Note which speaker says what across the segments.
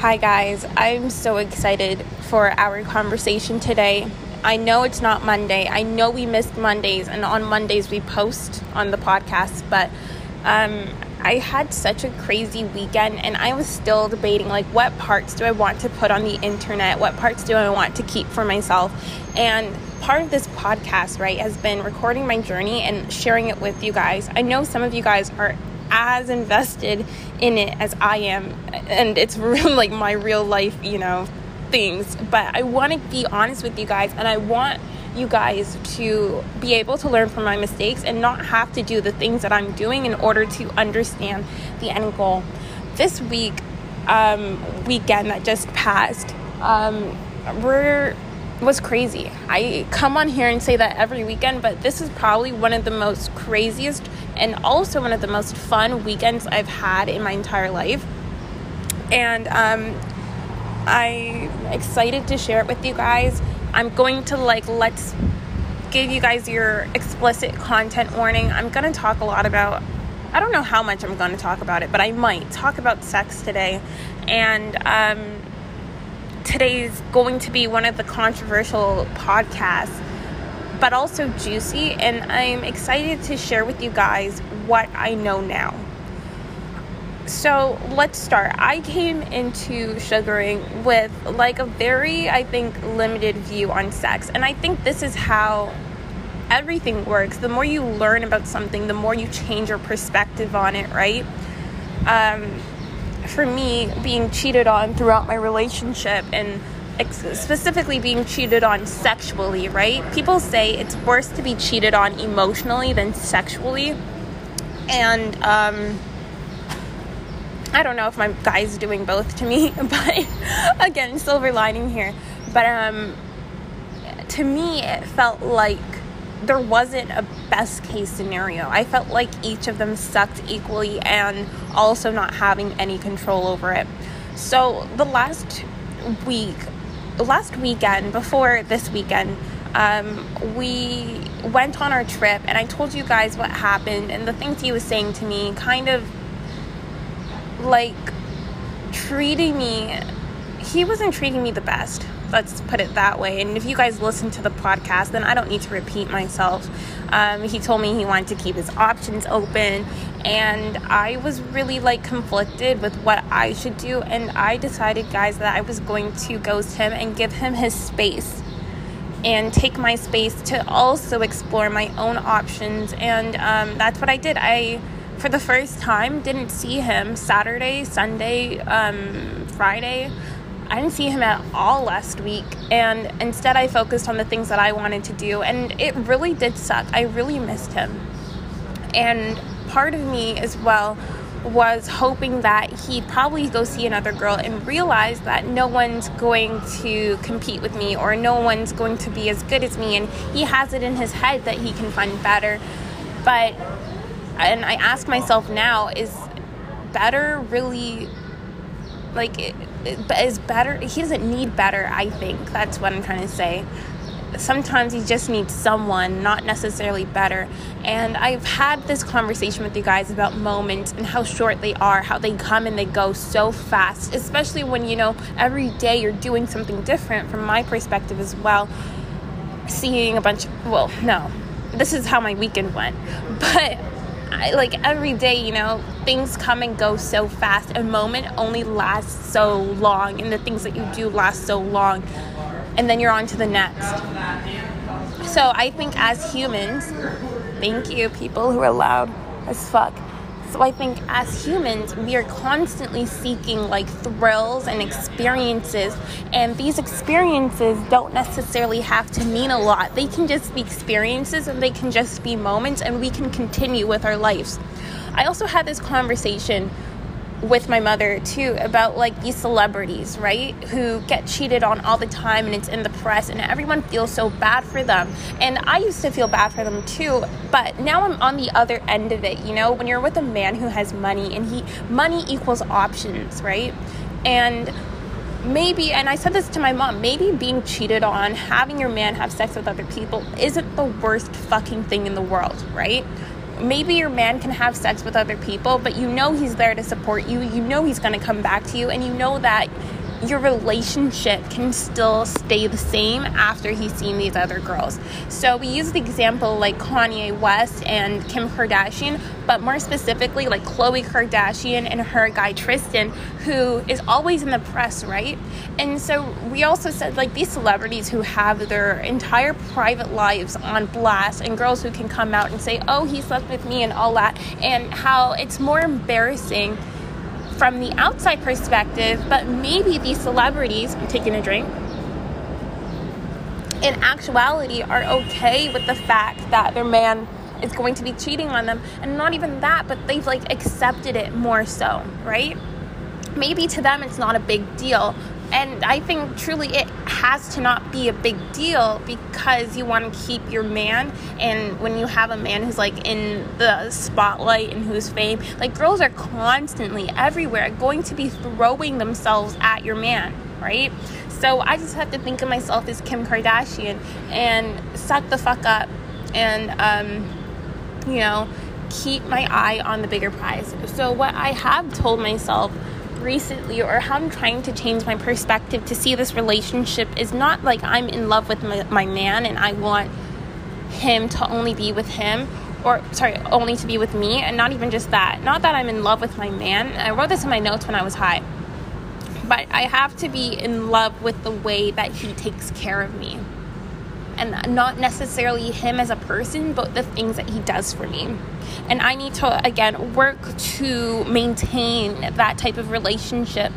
Speaker 1: Hi, guys. I'm so excited for our conversation today. I know it's not Monday. I know we missed Mondays, and on Mondays we post on the podcast, but um, I had such a crazy weekend, and I was still debating like, what parts do I want to put on the internet? What parts do I want to keep for myself? And part of this podcast, right, has been recording my journey and sharing it with you guys. I know some of you guys are as invested in it as I am, and it's really like my real life, you know, things. But I want to be honest with you guys, and I want you guys to be able to learn from my mistakes and not have to do the things that I'm doing in order to understand the end goal. This week, um, weekend that just passed, um, we're was crazy. I come on here and say that every weekend, but this is probably one of the most craziest and also one of the most fun weekends I've had in my entire life. And um, I'm excited to share it with you guys. I'm going to like let's give you guys your explicit content warning. I'm going to talk a lot about I don't know how much I'm going to talk about it, but I might talk about sex today. And um, today's going to be one of the controversial podcasts, but also juicy. And I'm excited to share with you guys what I know now. So let's start. I came into sugaring with like a very, I think, limited view on sex. And I think this is how everything works. The more you learn about something, the more you change your perspective on it, right? Um, for me, being cheated on throughout my relationship and specifically being cheated on sexually, right? People say it's worse to be cheated on emotionally than sexually. And um, I don't know if my guy's doing both to me, but again, silver lining here. But um, to me, it felt like there wasn't a best case scenario. I felt like each of them sucked equally and also not having any control over it. So the last week, last weekend, before this weekend, um, we went on our trip and I told you guys what happened and the things he was saying to me kind of like treating me he wasn't treating me the best let's put it that way. And if you guys listen to the podcast, then I don't need to repeat myself. Um, he told me he wanted to keep his options open, and I was really like conflicted with what I should do. And I decided, guys, that I was going to ghost him and give him his space and take my space to also explore my own options. And um, that's what I did. I for the first time didn't see him Saturday, Sunday, um, Friday. I didn't see him at all last week, and instead I focused on the things that I wanted to do, and it really did suck. I really missed him. And part of me as well was hoping that he'd probably go see another girl and realize that no one's going to compete with me or no one's going to be as good as me, and he has it in his head that he can find better. But, and I ask myself now, is better really like is better he doesn't need better i think. That's what i'm trying to say. Sometimes he just needs someone not necessarily better. And i've had this conversation with you guys about moments and how short they are how they come and they go so fast especially when you know every day you're doing something different from my perspective as well. Seeing a bunch of well no this is how my weekend went. But I, like every day, you know, things come and go so fast. A moment only lasts so long, and the things that you do last so long, and then you're on to the next. So I think as humans, thank you, people who are loud as fuck. So I think as humans, we are constantly seeking like thrills and experiences, and these experiences don't necessarily have to mean a lot. They can just be experiences and they can just be moments, and we can continue with our lives. I also had this conversation with my mother too about like these celebrities, right? Who get cheated on all the time and it's in the press and everyone feels so bad for them. And I used to feel bad for them too, but now I'm on the other end of it, you know, when you're with a man who has money and he money equals options, right? And maybe and I said this to my mom, maybe being cheated on, having your man have sex with other people isn't the worst fucking thing in the world, right? Maybe your man can have sex with other people, but you know he's there to support you. You know he's going to come back to you, and you know that your relationship can still stay the same after he's seen these other girls. So we use the example like Kanye West and Kim Kardashian, but more specifically like Khloe Kardashian and her guy Tristan, who is always in the press, right? And so we also said like these celebrities who have their entire private lives on blast and girls who can come out and say, oh, he slept with me and all that, and how it's more embarrassing from the outside perspective, but maybe these celebrities, taking a drink, in actuality are okay with the fact that their man is going to be cheating on them. And not even that, but they've like accepted it more so, right? Maybe to them it's not a big deal, and I think truly it has to not be a big deal because you want to keep your man. And when you have a man who's like in the spotlight and who's fame, like girls are constantly everywhere going to be throwing themselves at your man, right? So I just have to think of myself as Kim Kardashian and suck the fuck up and, um, you know, keep my eye on the bigger prize. So what I have told myself recently or how I'm trying to change my perspective to see this relationship is not like I'm in love with my, my man and I want him to only be with him or sorry, only to be with me and not even just that. Not that I'm in love with my man. I wrote this in my notes when I was high. But I have to be in love with the way that he takes care of me and not necessarily him as a person, but the things that he does for me. And I need to, again, work to maintain that type of relationship.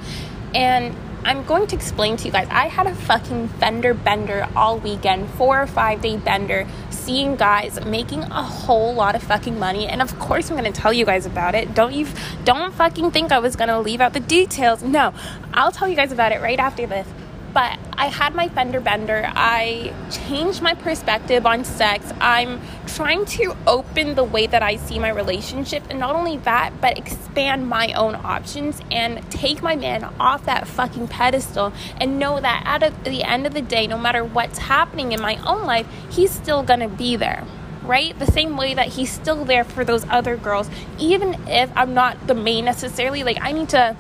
Speaker 1: And I'm going to explain to you guys. I had a fucking fender bender all weekend, four or five day bender, seeing guys making a whole lot of fucking money. And of course, I'm gonna tell you guys about it. Don't you, don't fucking think I was gonna leave out the details. No, I'll tell you guys about it right after this. But I had my fender bender. I changed my perspective on sex. I'm trying to open the way that I see my relationship. And not only that, but expand my own options and take my man off that fucking pedestal and know that at the end of the day, no matter what's happening in my own life, he's still gonna be there right? The same way that he's still there for those other girls, even if I'm not the main necessarily. Like, I need to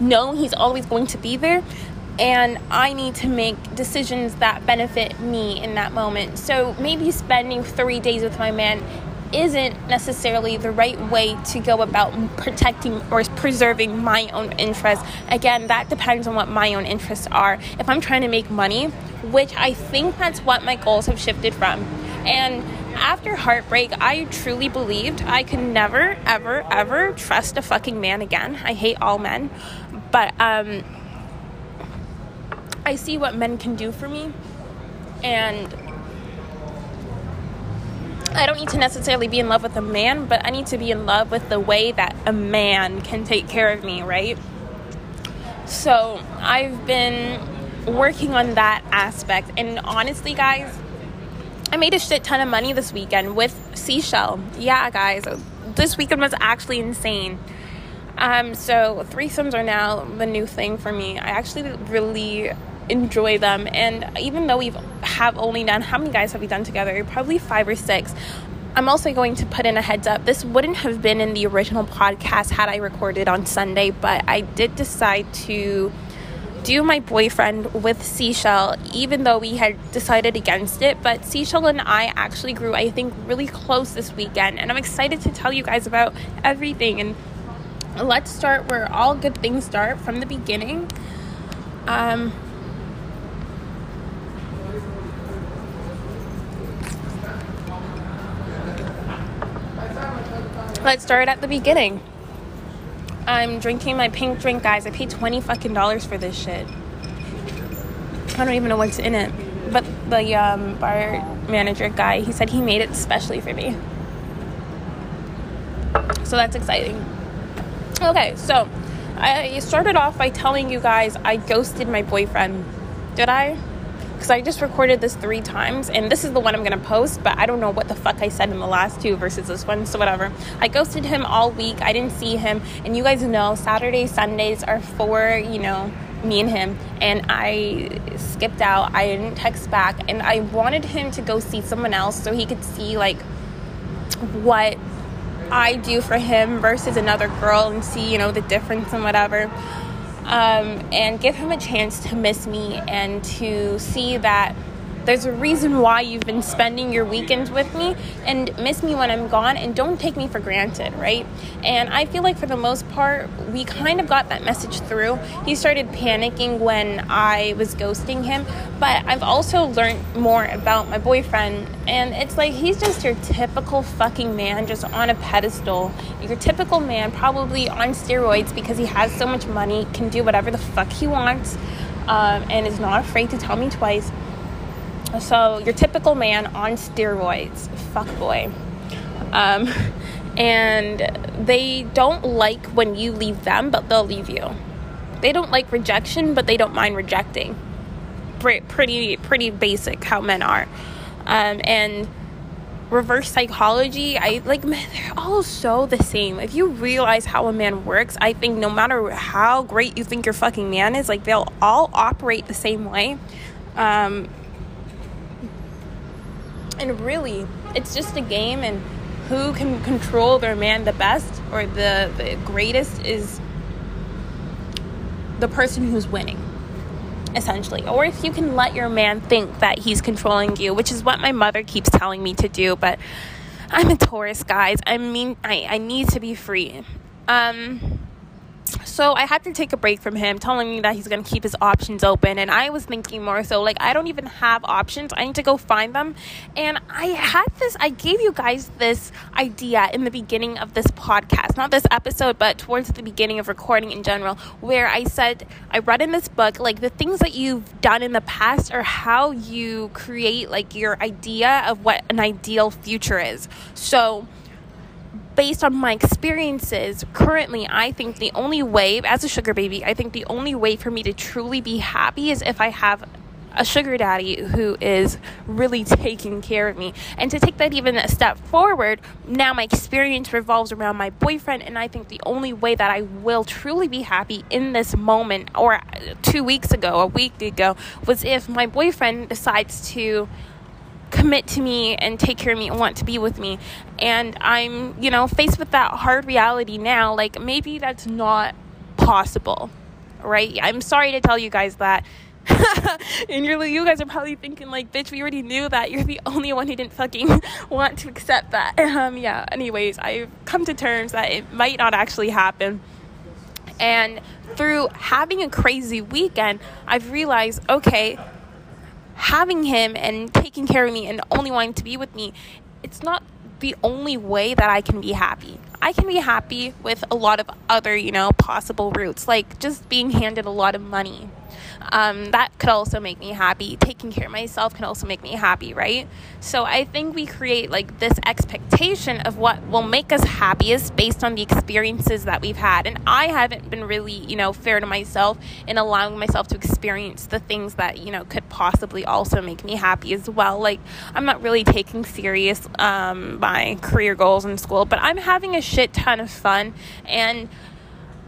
Speaker 1: know he's always going to be there and I need to make decisions that benefit me in that moment. So maybe spending three days with my man isn't necessarily the right way to go about protecting or preserving my own interests. Again, that depends on what my own interests are. If I'm trying to make money, which I think that's what my goals have shifted from. And after heartbreak, I truly believed I could never, ever, ever trust a fucking man again. I hate all men. But, um, I see what men can do for me, and I don't need to necessarily be in love with a man, but I need to be in love with the way that a man can take care of me, right? So I've been working on that aspect, and honestly, guys, I made a shit ton of money this weekend with Seashell. Yeah, guys, this weekend was actually insane. Um, so threesomes are now the new thing for me. I actually really enjoy them. And even though we've have only done how many guys have we done together? Probably five or six. I'm also going to put in a heads up. This wouldn't have been in the original podcast had I recorded on Sunday, but I did decide to do my boyfriend with Seashell, even though we had decided against it. But Seashell and I actually grew, I think, really close this weekend, and I'm excited to tell you guys about everything. And let's start where all good things start from the beginning. Um, Let's start at the beginning. I'm drinking my pink drink, guys. I paid 20 fucking dollars for this shit. I don't even know what's in it. But the um, bar manager guy, he said he made it especially for me. So that's exciting. Okay, so I started off by telling you guys I ghosted my boyfriend. Did I? Because I just recorded this three times and this is the one I'm gonna post, but I don't know what the fuck I said in the last two versus this one, so whatever. I ghosted him all week, I didn't see him, and you guys know Saturdays, Sundays are for, you know, me and him, and I skipped out, I didn't text back, and I wanted him to go see someone else so he could see, like, what I do for him versus another girl and see, you know, the difference and whatever. Um, and give him a chance to miss me and to see that there's a reason why you've been spending your weekends with me and miss me when I'm gone and don't take me for granted, right? And I feel like for the most part, we kind of got that message through. He started panicking when I was ghosting him, but I've also learned more about my boyfriend, and it's like he's just your typical fucking man, just on a pedestal. Your typical man, probably on steroids because he has so much money, can do whatever the fuck he wants, um, and is not afraid to tell me twice so your typical man on steroids, fuck boy. Um, and they don't like when you leave them, but they'll leave you. They don't like rejection, but they don't mind rejecting. Pretty, pretty basic how men are. Um, and reverse psychology, I like they're all so the same. If you realize how a man works, I think no matter how great you think your fucking man is, like they'll all operate the same way. Um, and really, it's just a game, and who can control their man the best or the, the greatest is the person who's winning essentially. Or if you can let your man think that he's controlling you, which is what my mother keeps telling me to do, but I'm a Taurus, guys. I mean, I, I need to be free. Um, so I had to take a break from him, telling me that he's going to keep his options open. And I was thinking more so, like, I don't even have options. I need to go find them. And I had this, I gave you guys this idea in the beginning of this podcast, not this episode, but towards the beginning of recording in general, where I said, I read in this book, like, the things that you've done in the past are how you create, like, your idea of what an ideal future is. So, based on my experiences currently i think the only way as a sugar baby i think the only way for me to truly be happy is if i have a sugar daddy who is really taking care of me. And to take that even a step forward, now my experience revolves around my boyfriend, and I think the only way that I will truly be happy in this moment, or two weeks ago, a week ago, was if my boyfriend decides to commit to me and take care of me and want to be with me. And I'm, you know, faced with that hard reality now. Like, maybe that's not possible, right? I'm sorry to tell you guys that. and you're, you guys are probably thinking, like, bitch, we already knew that. You're the only one who didn't fucking want to accept that. Um, yeah, anyways, I've come to terms that it might not actually happen. And through having a crazy weekend, I've realized okay, having him and taking care of me and only wanting to be with me, it's not the only way that I can be happy. I can be happy with a lot of other, you know, possible routes, like just being handed a lot of money um, that could also make me happy. Taking care of myself can also make me happy, right? So I think we create like this expectation of what will make us happiest based on the experiences that we've had. And I haven't been really, you know, fair to myself in allowing myself to experience the things that, you know, could possibly also make me happy as well. Like, I'm not really taking serious um, my career goals in school, but I'm having a shit ton of fun. And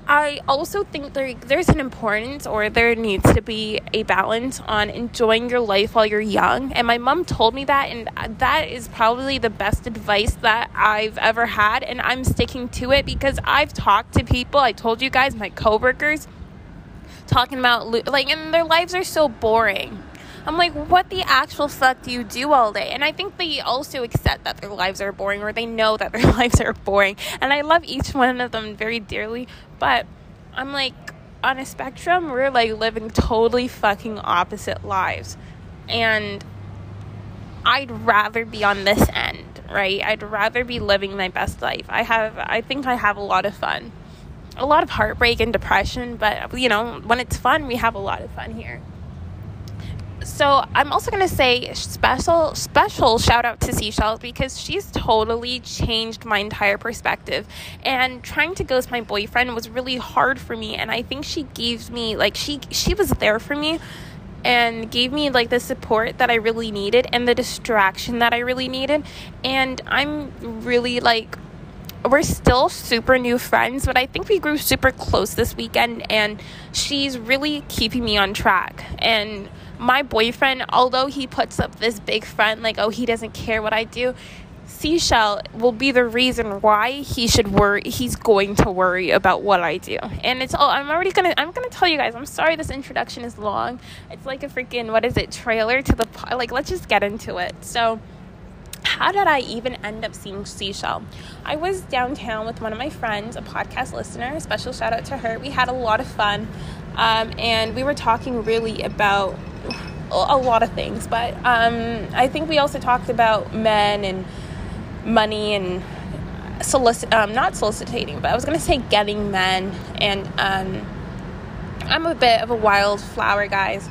Speaker 1: I also think there, there's an importance or there needs to be a balance on enjoying your life while you're young. And my mom told me that, and that is probably the best advice that I've ever had. And I'm sticking to it because I've talked to people, I told you guys, my coworkers, talking about like, and their lives are so boring. I'm like, what the actual fuck do you do all day? And I think they also accept that their lives are boring or they know that their lives are boring. And I love each one of them very dearly. But I'm like, on a spectrum, we're like living totally fucking opposite lives. And I'd rather be on this end, right? I'd rather be living my best life. I have, I think I have a lot of fun. A lot of heartbreak and depression, but you know, when it's fun, we have a lot of fun here so I'm also gonna say special special shout out to Seashells because she's totally changed my entire perspective. And trying to ghost my boyfriend was really hard for me, and I think she gave me like she she was there for me and gave me like the support that I really needed and the distraction that I really needed. And I'm really like we're still super new friends, but I think we grew super close this weekend and she's really keeping me on track. And my boyfriend, although he puts up this big front, like, oh, he doesn't care what I do, Seashell will be the reason why he should worry. He's going to worry about what I do, and it's all. I'm already gonna. I'm gonna tell you guys. I'm sorry this introduction is long. It's like a freaking what is it trailer to the like. Let's just get into it. So how did I even end up seeing Seashell? I was downtown with one of my friends, a podcast listener. Special shout out to her. We had a lot of fun, um, and we were talking really about a lot of things. But um, I think we also talked about men and money and solicit. Um, not soliciting, but I was gonna say getting men. And um, I'm a bit of a wildflower, guys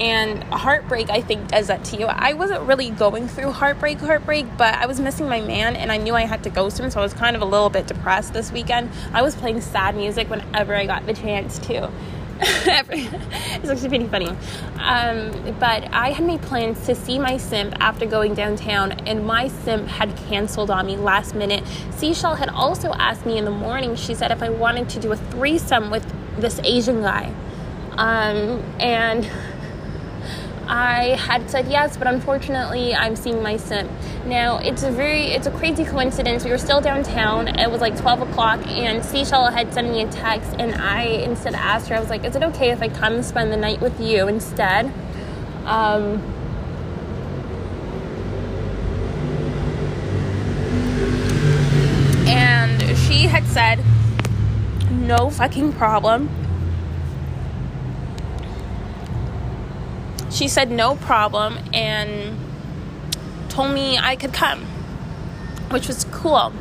Speaker 1: and heartbreak i think does that to you i wasn't really going through heartbreak heartbreak but i was missing my man and i knew i had to ghost him so i was kind of a little bit depressed this weekend i was playing sad music whenever i got the chance to it's actually pretty funny. Um, but i had made plans to see my simp after going downtown and my simp had canceled on me last minute. Seashell had also asked me in the morning she said if i wanted to do a threesome with this asian guy. Um, and I had said yes, but unfortunately, I'm seeing my sim. Now, it's a very, it's a crazy coincidence. We were still downtown. It was like 12 o'clock, and Seashell had sent me a text, and I instead asked her, I was like, "Is it okay if I come spend the night with you instead?" Um, and she had said, "No fucking problem." She said no problem and told me I could come, which was cool.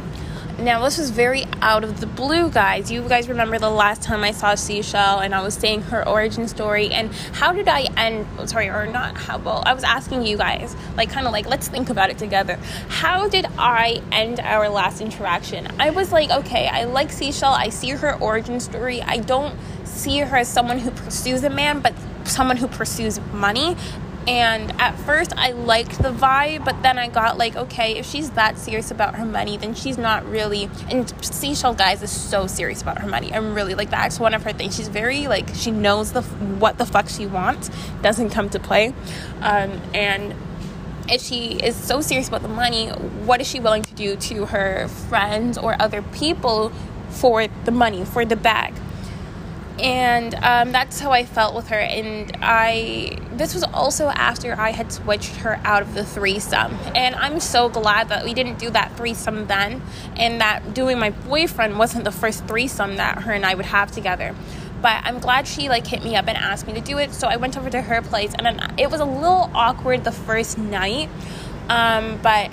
Speaker 1: Now, this was very out of the blue, guys. You guys remember the last time I saw Seashell and I was saying her origin story and how did I end? Oh, sorry, or not how, well, I was asking you guys, like, kind of like, let's think about it together. How did I end our last interaction? I was like, okay, I like Seashell, I see her origin story. I don't see her as someone who pursues a man, but someone who pursues money and at first I liked the vibe, but then I got like, okay, if she's that serious about her money, then she's not really. And Seashell guys is so serious about her money. I'm really like that's one of her things. She's very like she knows the what the fuck she wants doesn't come to play, um, and if she is so serious about the money, what is she willing to do to her friends or other people for the money, for the bag? And um, that's how I felt with her. And I, this was also after I had switched her out of the threesome, and I'm so glad that we didn't do that threesome then, and that doing my boyfriend wasn't the first threesome that her and I would have together. But I'm glad she like hit me up and asked me to do it. So I went over to her place, and it was a little awkward the first night, um, but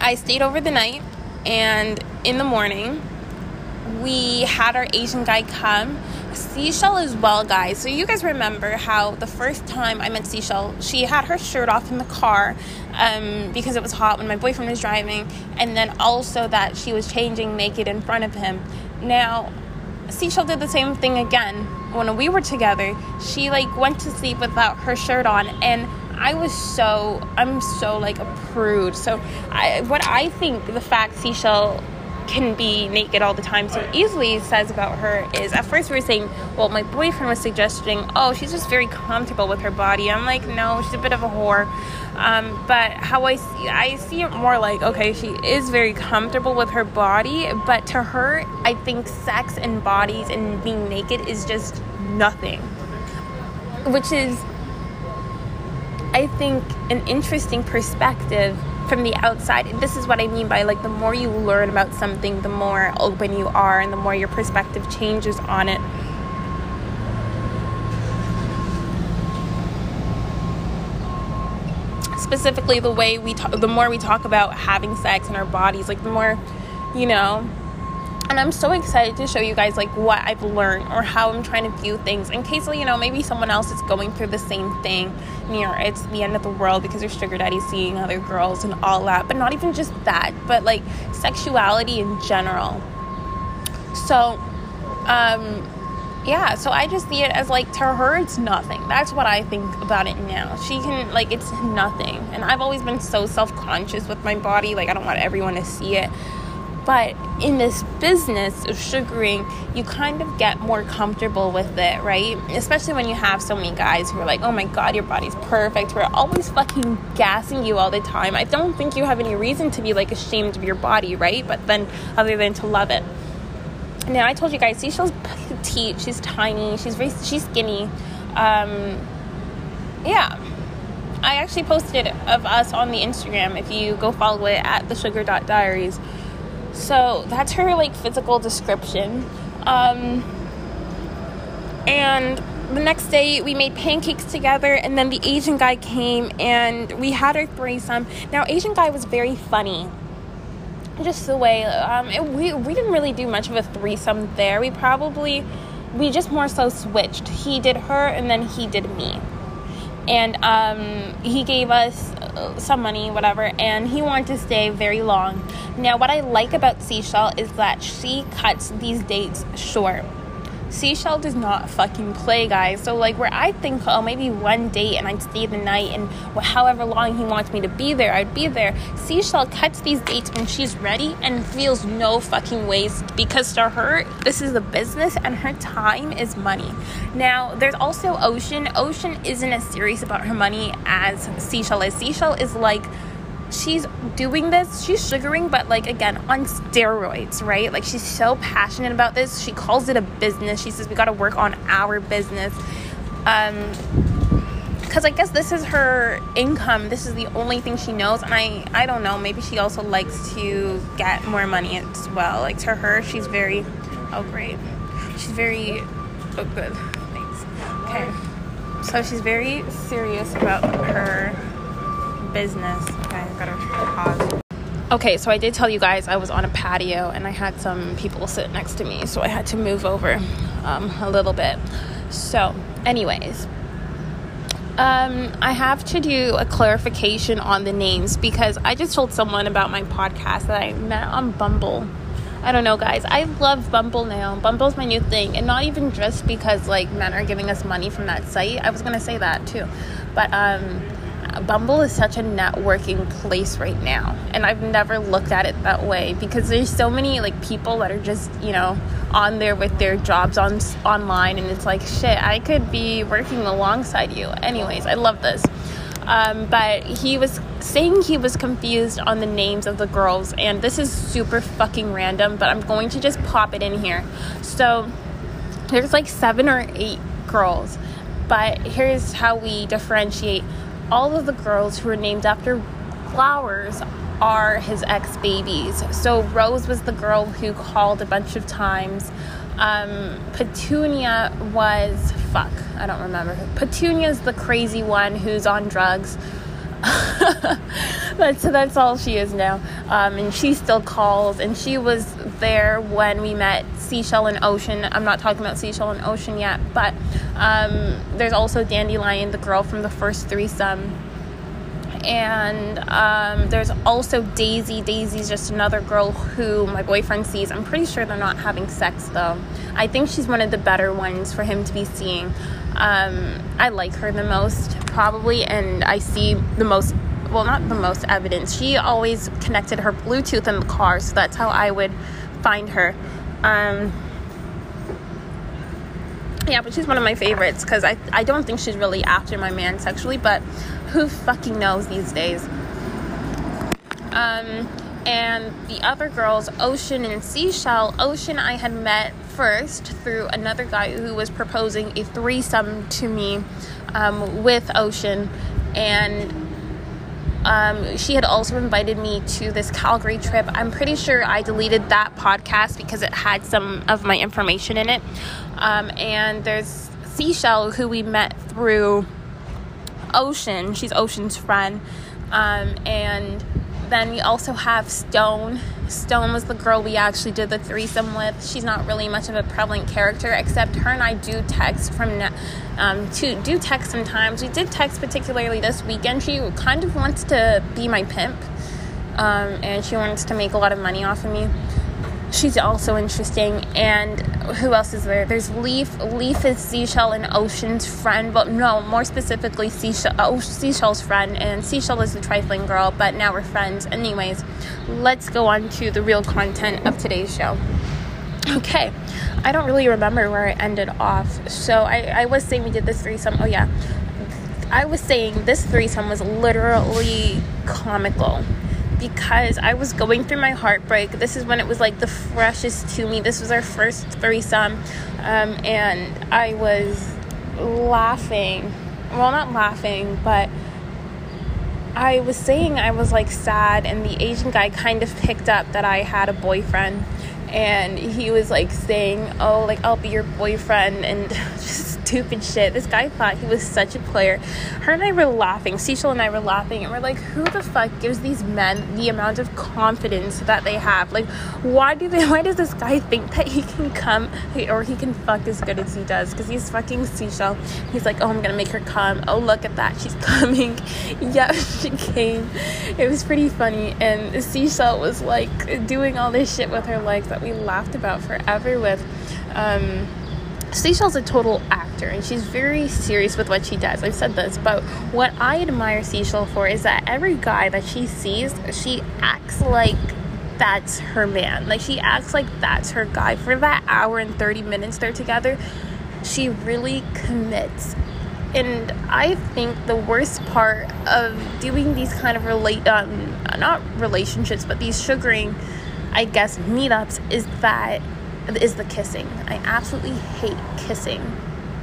Speaker 1: I stayed over the night, and in the morning we had our Asian guy come. Seashell as well, guys. So you guys remember how the first time I met Seashell, she had her shirt off in the car um, because it was hot when my boyfriend was driving, and then also that she was changing naked in front of him. Now, Seashell did the same thing again when we were together. She like went to sleep without her shirt on, and I was so I'm so like a prude. So I, what I think the fact Seashell can be naked all the time. So easily says about her is at first we were saying well my boyfriend was suggesting oh she's just very comfortable with her body. I'm like no she's a bit of a whore. Um, but how i see i see it more like okay she is very comfortable with her body but to her i think sex and bodies and being naked is just nothing. Which is i think an interesting perspective from the outside. This is what I mean by like the more you learn about something, the more open you are and the more your perspective changes on it. Specifically, the way we talk, the more we talk about having sex in our bodies, like the more, you know, and I'm so excited to show you guys like what I've learned or how I'm trying to view things in case you know maybe someone else is going through the same thing. Know, it's the end of the world because your sugar daddy's seeing other girls and all that. But not even just that, but like sexuality in general. So, um, yeah, so I just see it as like to her it's nothing. That's what I think about it now. She can like it's nothing. And I've always been so self-conscious with my body, like I don't want everyone to see it But in this business of sugaring, you kind of get more comfortable with it, right? Especially when you have so many guys who are like, oh my god, your body's perfect. We're always fucking gassing you all the time. I don't think you have any reason to be like ashamed of your body, right? But then, other than to love it. Now, I told you guys, Seashell's petite. She's tiny. She's very, she's skinny. Um, yeah. I actually posted of us on the Instagram if you go follow it at the sugar diaries so that's her like physical description. Um, and the next day we made pancakes together and then the asian guy came and we had our threesome. Now asian guy was very funny. Just the way um, it, we, we didn't really do much of a threesome there. We probably we just more so switched. He did her and then he did me and um, he gave us uh, some money, whatever, and he wanted to stay very long. Now, what I like about Seashell is that she cuts these dates short. Seashell does not fucking play, guys. So, like, where I think, oh, maybe one date and I'd stay the night and however long he wants me to be there, I'd be there. Seashell cuts these dates when she's ready and feels no fucking waste because to her, this is a business and her time is money. Now, there's also Ocean. Ocean isn't as serious about her money as Seashell is. Seashell is like, she's doing this she's sugaring but like again on steroids right? Like she's so passionate about this. She calls it a business. She says we got to work on our business. Um because i guess this is her income. This is the only thing she knows and i i don't know. Maybe she also likes to get more money as well. Like to her she's very oh great. She's very oh good. Thanks. Okay. So she's very serious about her business. Okay, I gotta pause. Okay, so I did tell you guys I was on a patio and I had some people sit next to me, so I had to move over um, a little bit. So, anyways, um, I have to do a clarification on the names because I just told someone about my podcast that I met on Bumble. I don't know, guys. I love Bumble now. Bumble's my new thing, and not even just because like men are giving us money from that site. I was gonna say that too, but um, Bumble is such a networking place right now. And I've never looked at it that way because there's so many like people that are just, you know, on there with their jobs on online and it's like, shit, I could be working alongside you. Anyways, I love this. Um, but he was saying he was confused on the names of the girls, and this is super fucking random, but I'm going to just pop it in here. So there's like seven or eight girls, but here's how we differentiate all of the girls who are named after flowers are his ex babies. So Rose was the girl who called a bunch of times. Um, Petunia was fuck, I don't remember. Petunia's the crazy one who's on drugs. that's that's all she is now. Um, and she still calls, and she was there when we met Seashell and Ocean. I'm not talking about Seashell and Ocean yet, but um, there's also Dandelion, the girl from the first threesome. And um, there's also Daisy. Daisy's just another girl who my boyfriend sees. I'm pretty sure they're not having sex though. I think she's one of the better ones for him to be seeing. Um, I like her the most, probably, and I see the most well, not the most evidence. She always connected her Bluetooth in the car, so that's how I would find her. Um, yeah, but she's one of my favorites because I, I don't think she's really after my man sexually, but who fucking knows these days? Um, and the other girls, Ocean and Seashell. Ocean, I had met first through another guy who was proposing a threesome to me um, with Ocean, and um, she had also invited me to this Calgary trip. I'm pretty sure I deleted that podcast because it had some of my information in it. Um, and there's Seashell, who we met through Ocean. She's Ocean's friend. Um, and then we also have Stone. Stone was the girl we actually did the threesome with. She's not really much of a prevalent character, except her and I do text from um, to do text sometimes. We did text particularly this weekend. She kind of wants to be my pimp, um, and she wants to make a lot of money off of me. She's also interesting. And who else is there? There's Leaf. Leaf is Seashell and Ocean's friend, but no, more specifically, Seashell, oh, Seashell's friend, and Seashell is the trifling girl, but now we're friends. Anyways, let's go on to the real content of today's show. Okay, I don't really remember where I ended off. So I, I was saying we did this threesome. Oh, yeah. I was saying this threesome was literally comical because I was going through my heartbreak. This is when it was like the freshest to me. This was our first threesome, um, and I was laughing. Well, not laughing, but I was saying I was like sad, and the Asian guy kind of picked up that I had a boyfriend, and he was like saying, "Oh, like I'll be your boyfriend," and just stupid shit. This guy thought he was such a player. Her and I were laughing. Seashell and I were laughing, and we're like, who the fuck gives these men the amount of confidence that they have? Like, why do they? Why does this guy think that he can come or he can fuck as good as he does? Because he's fucking Seashell. He's like, oh, I'm gonna make her come. Oh, look at that, she's coming. yeah, she came. It was pretty funny, and Seashell was like doing all this shit with her legs that we laughed about forever with. Um, Seashell's a total actor and she's very serious with what she does. I've said this, but what I admire Seashell for is that every guy that she sees, she acts like that's her man. Like she acts like that's her guy. For that hour and 30 minutes they're together, she really commits. And I think the worst part of doing these kind of relate um not relationships, but these sugaring I guess meetups is that is the kissing. I absolutely hate kissing.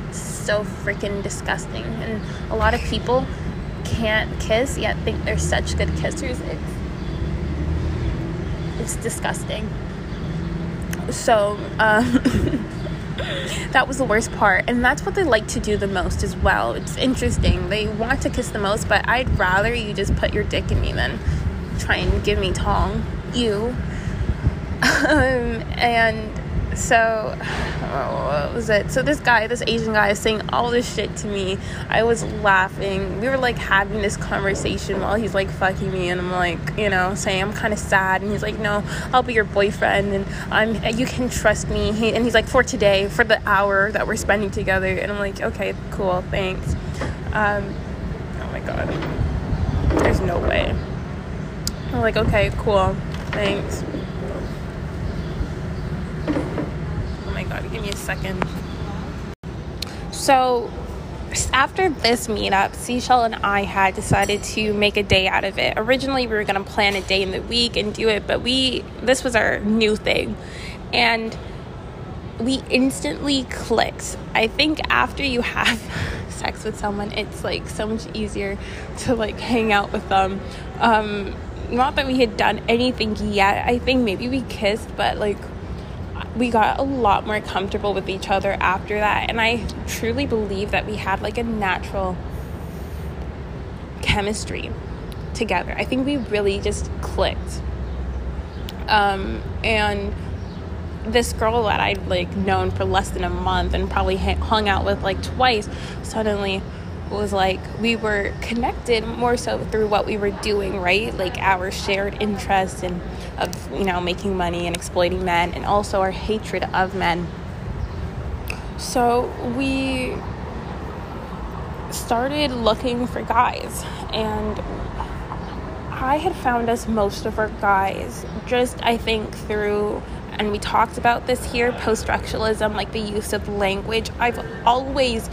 Speaker 1: It's so freaking disgusting. And a lot of people can't kiss yet think they're such good kissers. It's it's disgusting. So um, that was the worst part, and that's what they like to do the most as well. It's interesting. They want to kiss the most, but I'd rather you just put your dick in me than try and give me tongue. You. Um, and so what was it? So this guy this asian guy is saying all this shit to me. I was laughing. We were like having this conversation while he's like fucking me and i'm like you know saying i'm kind of sad and he's like no i'll be your boyfriend and i'm you can trust me. He, and he's like for today for the hour that we're spending together. And i'm like okay cool thanks. Um, oh my god. There's no way. I'm like okay cool thanks Give me a second. So, after this meetup, Seashell and I had decided to make a day out of it. Originally, we were going to plan a day in the week and do it, but we this was our new thing. And we instantly clicked. I think after you have sex with someone, it's like so much easier to like hang out with them. Um, not that we had done anything yet. I think maybe we kissed, but like we got a lot more comfortable with each other after that and i truly believe that we had like a natural chemistry together. I think we really just clicked. Um, and this girl that i'd like known for less than a month and probably hung out with like twice suddenly was like we were connected more so through what we were doing, right? Like our shared interest in of you know making money and exploiting men, and also our hatred of men. So we started looking for guys, and I had found us most of our guys just I think through and we talked about this here post structuralism like the use of language i've always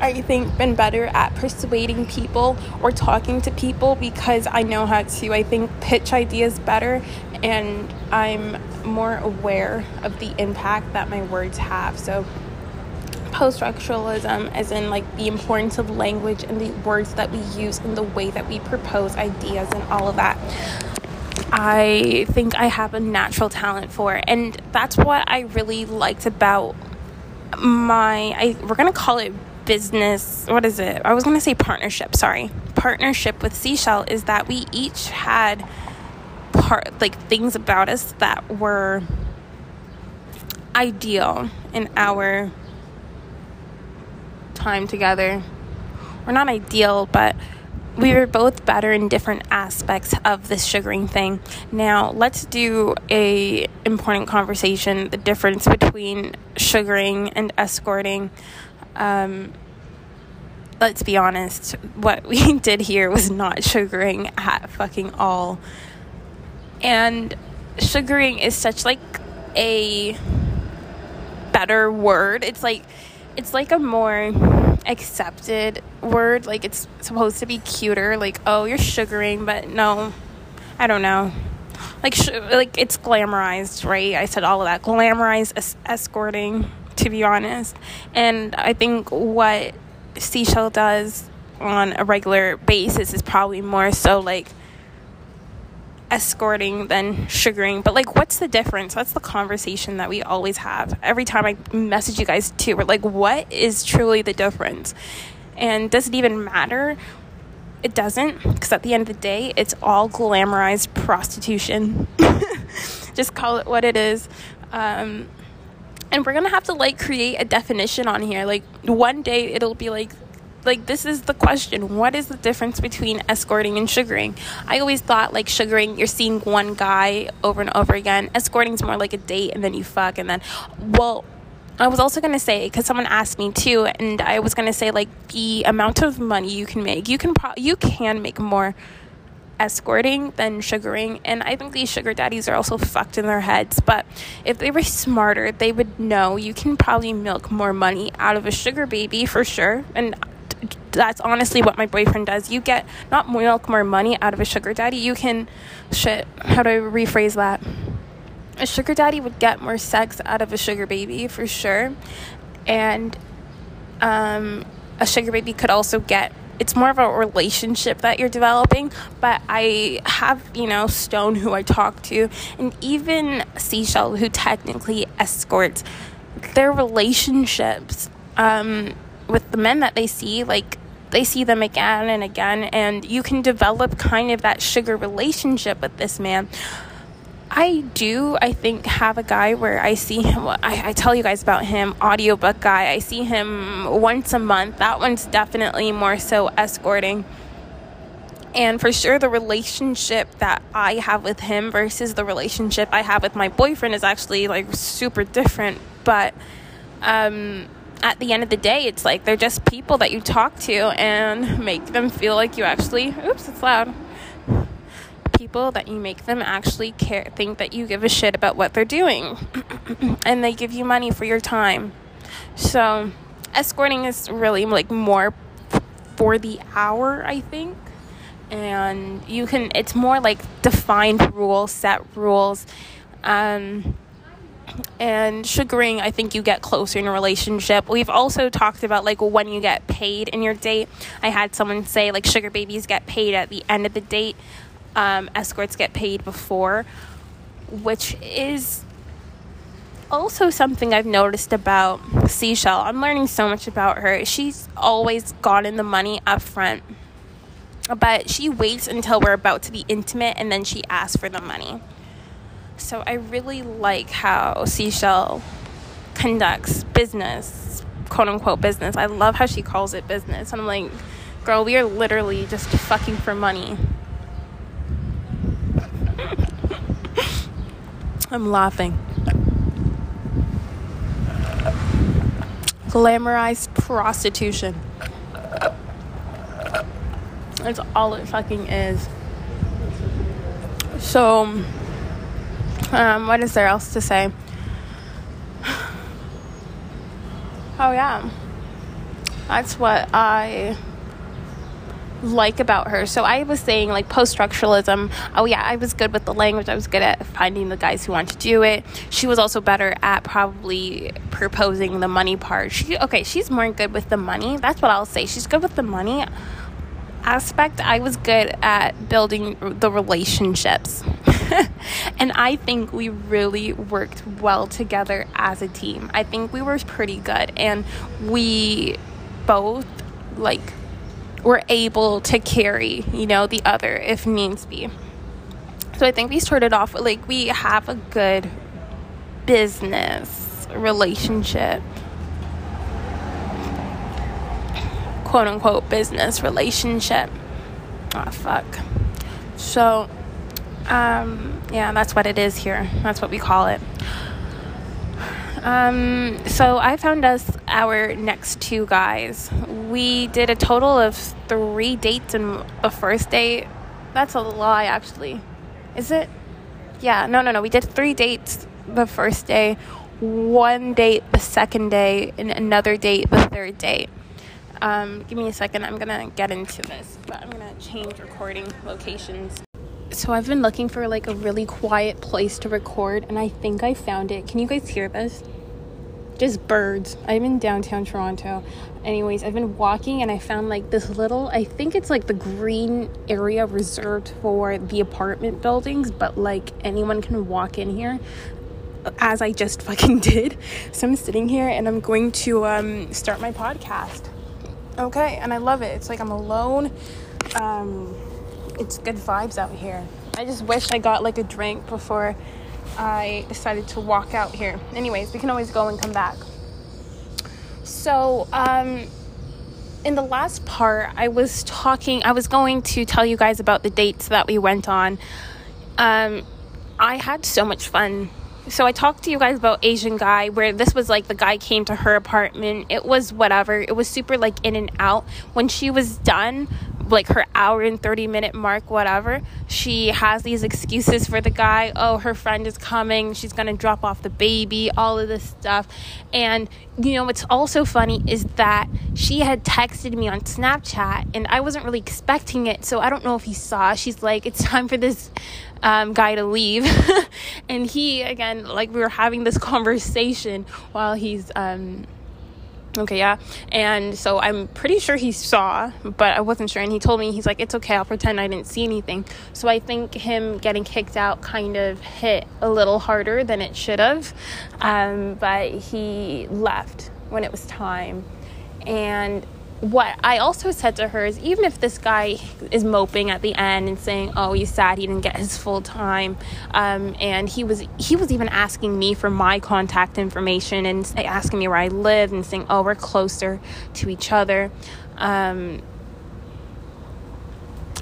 Speaker 1: I think, been better at persuading people or talking to people because I know how to, I think, pitch ideas better and I'm more aware of the impact that my words have. So, post structuralism, as in like the importance of language and the words that we use and the way that we propose ideas and all of that. I think I have a natural talent for, and that's what I really liked about my. I we're gonna call it business what is it i was going to say partnership sorry partnership with seashell is that we each had part like things about us that were ideal in our time together or not ideal but we were both better in different aspects of this sugaring thing. Now, let's do a important conversation, the difference between sugaring and escorting. Um, let's be honest, what we did here was not sugaring at fucking all. And sugaring is such like a better word. It's like it's like a more accepted word. Like it's supposed to be cuter. Like oh, you're sugaring, but no, I don't know. Like sh- like it's glamorized, right? I said all of that glamorized es- escorting. To be honest, and I think what Seashell does on a regular basis is probably more so like escorting than sugaring. But like, what's the difference? That's the conversation that we always have. Every time I message you guys too, we're like, what is truly the difference? And does it even matter? It doesn't, because at the end of the day, it's all glamorized prostitution. Just call it what it is. Um, and we're gonna have to like create a definition on here. Like one day it'll be like like this is the question what is the difference between escorting and sugaring i always thought like sugaring you're seeing one guy over and over again escorting is more like a date and then you fuck and then well I was also gonna say because someone asked me too, and I was gonna say like the amount of money you can make. You can pro- you can make more escorting than sugaring, and I think these sugar daddies are also fucked in their heads. But if they were smarter, they would know you can probably milk more money out of a sugar baby for sure. And that's honestly what my boyfriend does. You get not milk more money out of a sugar daddy. You can shit. How do I rephrase that? A sugar daddy would get more sex out of a sugar baby for sure, and um, a sugar baby could also get. It's more of a relationship that you're developing, but I have, you know, Stone who I talk to, and even Seashell who technically escorts their relationships um, with the men that they see, like they see them again and again, and you can develop kind of that sugar relationship with this man. I do, I think, have a guy where I see him. I, I tell you guys about him, audiobook guy. I see him once a month. That one's definitely more so escorting. And for sure, the relationship that I have with him versus the relationship I have with my boyfriend is actually like super different. But um, at the end of the day, it's like they're just people that you talk to and make them feel like you actually, oops, it's loud. People that you make them actually care, think that you give a shit about what they're doing. and they give you money for your time. So, escorting is really like more for the hour, I think. And you can, it's more like defined rules, set rules. Um, and sugaring i think you get closer in a relationship we've also talked about like when you get paid in your date i had someone say like sugar babies get paid at the end of the date um, escorts get paid before which is also something i've noticed about seashell i'm learning so much about her she's always gotten the money up front but she waits until we're about to be intimate and then she asks for the money so I really like how Seashell conducts business, quote unquote business. I love how she calls it business. And I'm like, girl, we are literally just fucking for money. I'm laughing. Glamorized prostitution. That's all it fucking is. So, um, what is there else to say? Oh, yeah. That's what I like about her. So I was saying like post structuralism. Oh yeah, I was good with the language. I was good at finding the guys who want to do it. She was also better at probably proposing the money part. She okay, she's more good with the money. That's what I'll say. She's good with the money aspect. I was good at building the relationships. and I think we really worked well together as a team. I think we were pretty good and we both like were able to carry, you know, the other if needs be. So I think we started off like we have a good business relationship. Quote unquote business relationship. Oh, fuck. So, um, yeah, that's what it is here. That's what we call it. Um, so I found us our next two guys. We did a total of three dates in the first date. That's a lie, actually. Is it? Yeah, no, no, no. We did three dates the first day, one date the second day, and another date the third date. Um, give me a second. I'm gonna get into this, but I'm gonna change recording locations. So I've been looking for like a really quiet place to record, and I think I found it. Can you guys hear this? Just birds. I'm in downtown Toronto. Anyways, I've been walking and I found like this little, I think it's like the green area reserved for the apartment buildings, but like anyone can walk in here as I just fucking did. So I'm sitting here and I'm going to um, start my podcast. Okay, and I love it. It's like I'm alone. Um, it's good vibes out here. I just wish I got like a drink before I decided to walk out here. Anyways, we can always go and come back. So, um, in the last part, I was talking, I was going to tell you guys about the dates that we went on. Um, I had so much fun. So I talked to you guys about Asian guy where this was like the guy came to her apartment. It was whatever. It was super like in and out. When she was done, like her hour and 30 minute mark, whatever, she has these excuses for the guy. Oh, her friend is coming. She's going to drop off the baby, all of this stuff. And, you know, what's also funny is that she had texted me on Snapchat and I wasn't really expecting it. So I don't know if he saw. She's like, it's time for this um, guy to leave. and he, again, like we were having this conversation while he's, um, Okay, yeah. And so I'm pretty sure he saw, but I wasn't sure. And he told me, he's like, it's okay, I'll pretend I didn't see anything. So I think him getting kicked out kind of hit a little harder than it should have. Um, but he left when it was time. And what I also said to her is even if this guy is moping at the end and saying, "Oh, he's sad he didn't get his full time," um, and he was he was even asking me for my contact information and asking me where I live and saying, "Oh, we're closer to each other." Um,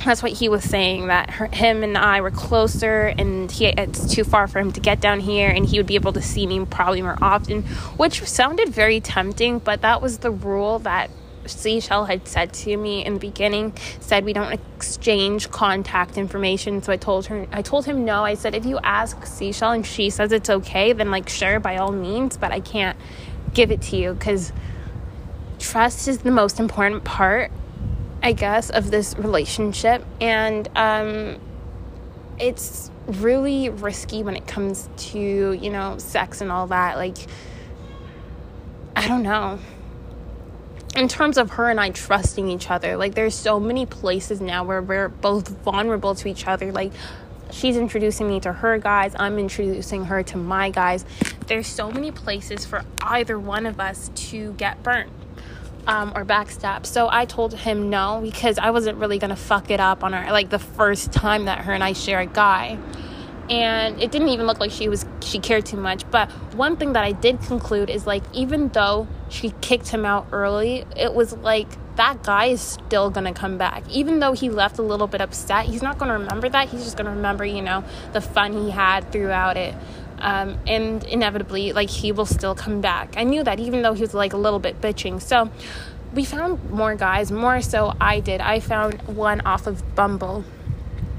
Speaker 1: that's what he was saying that her, him and I were closer and he it's too far for him to get down here and he would be able to see me probably more often which sounded very tempting but that was the rule that Seashell had said to me in the beginning, said we don't exchange contact information. So I told her, I told him no. I said if you ask Seashell and she says it's okay, then like sure by all means, but I can't give it to you because trust is the most important part, I guess, of this relationship, and um, it's really risky when it comes to you know sex and all that. Like I don't know in terms of her and I trusting each other, like there's so many places now where we're both vulnerable to each other. Like she's introducing me to her guys, I'm introducing her to my guys. There's so many places for either one of us to get burnt. Um, or backstab. So I told him no because I wasn't really gonna fuck it up on her like the first time that her and I share a guy and it didn't even look like she was she cared too much. But one thing that i did conclude is like even though she kicked him out early it was like that guy is still gonna come back. Even though he left a little bit upset he's not gonna remember that. He's just gonna remember you know the fun he had throughout it. Um, and inevitably like he will still come back. I knew that even though he was like a little bit bitching. So we found more guys more so i did. I found one off of bumble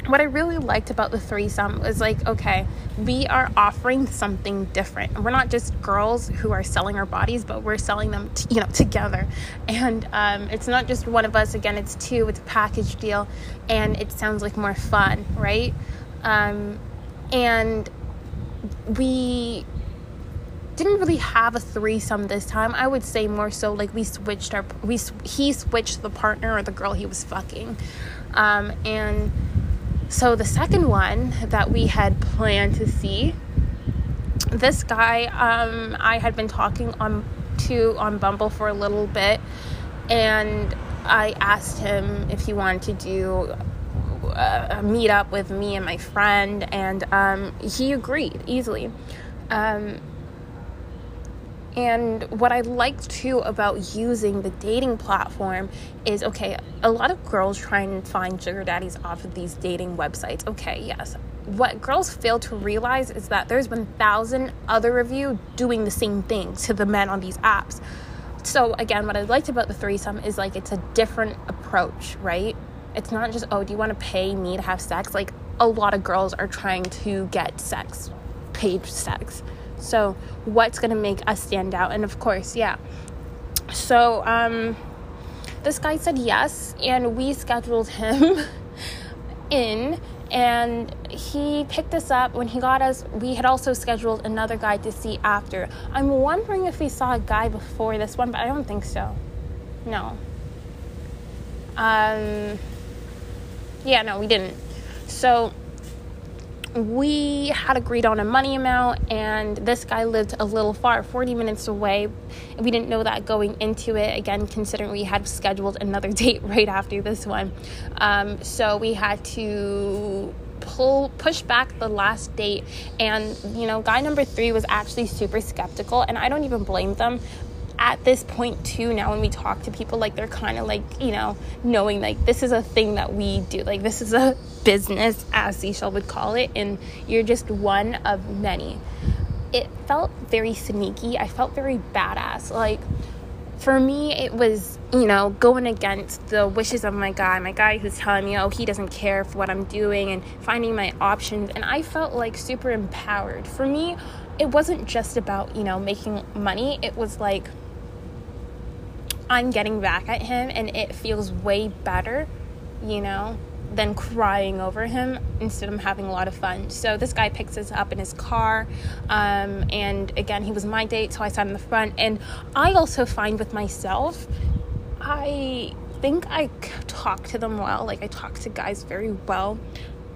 Speaker 1: what I really liked about the threesome was like, okay, we are offering something different. We're not just girls who are selling our bodies, but we're selling them, t- you know, together. And um, it's not just one of us. Again, it's two. It's a package deal, and it sounds like more fun, right? Um, and we didn't really have a threesome this time. I would say more so like we switched our we he switched the partner or the girl he was fucking, um, and so, the second one that we had planned to see, this guy um, I had been talking on to on Bumble for a little bit, and I asked him if he wanted to do a, meet up with me and my friend, and um, he agreed easily. Um, And what I like too about using the dating platform is okay, a lot of girls try and find sugar daddies off of these dating websites. Okay, yes. What girls fail to realize is that there's 1,000 other of you doing the same thing to the men on these apps. So, again, what I liked about the threesome is like it's a different approach, right? It's not just, oh, do you want to pay me to have sex? Like, a lot of girls are trying to get sex, paid sex. So, what's going to make us stand out? And of course, yeah. So, um, this guy said yes, and we scheduled him in. And he picked us up when he got us. We had also scheduled another guy to see after. I'm wondering if we saw a guy before this one, but I don't think so. No. Um, yeah, no, we didn't. So we had agreed on a money amount, and this guy lived a little far, 40 minutes away. We didn't know that going into it, again, considering we had scheduled another date right after this one. Um, so we had to pull push back the last date and you know guy number three was actually super skeptical and i don't even blame them at this point too now when we talk to people like they're kind of like you know knowing like this is a thing that we do like this is a business as Seashell would call it and you're just one of many. It felt very sneaky i felt very badass like for me it was you know going against the wishes of my guy my guy who's telling me oh he doesn't care for what i'm doing and finding my options and i felt like super empowered. For me it wasn't just about you know making money it was like I'm getting back at him and it feels way better, you know, than crying over him instead of having a lot of fun. So this guy picks us up in his car. Um, and again, he was my date, so I sat in the front. And I also find with myself, I think I talk to them well. Like I talk to guys very well.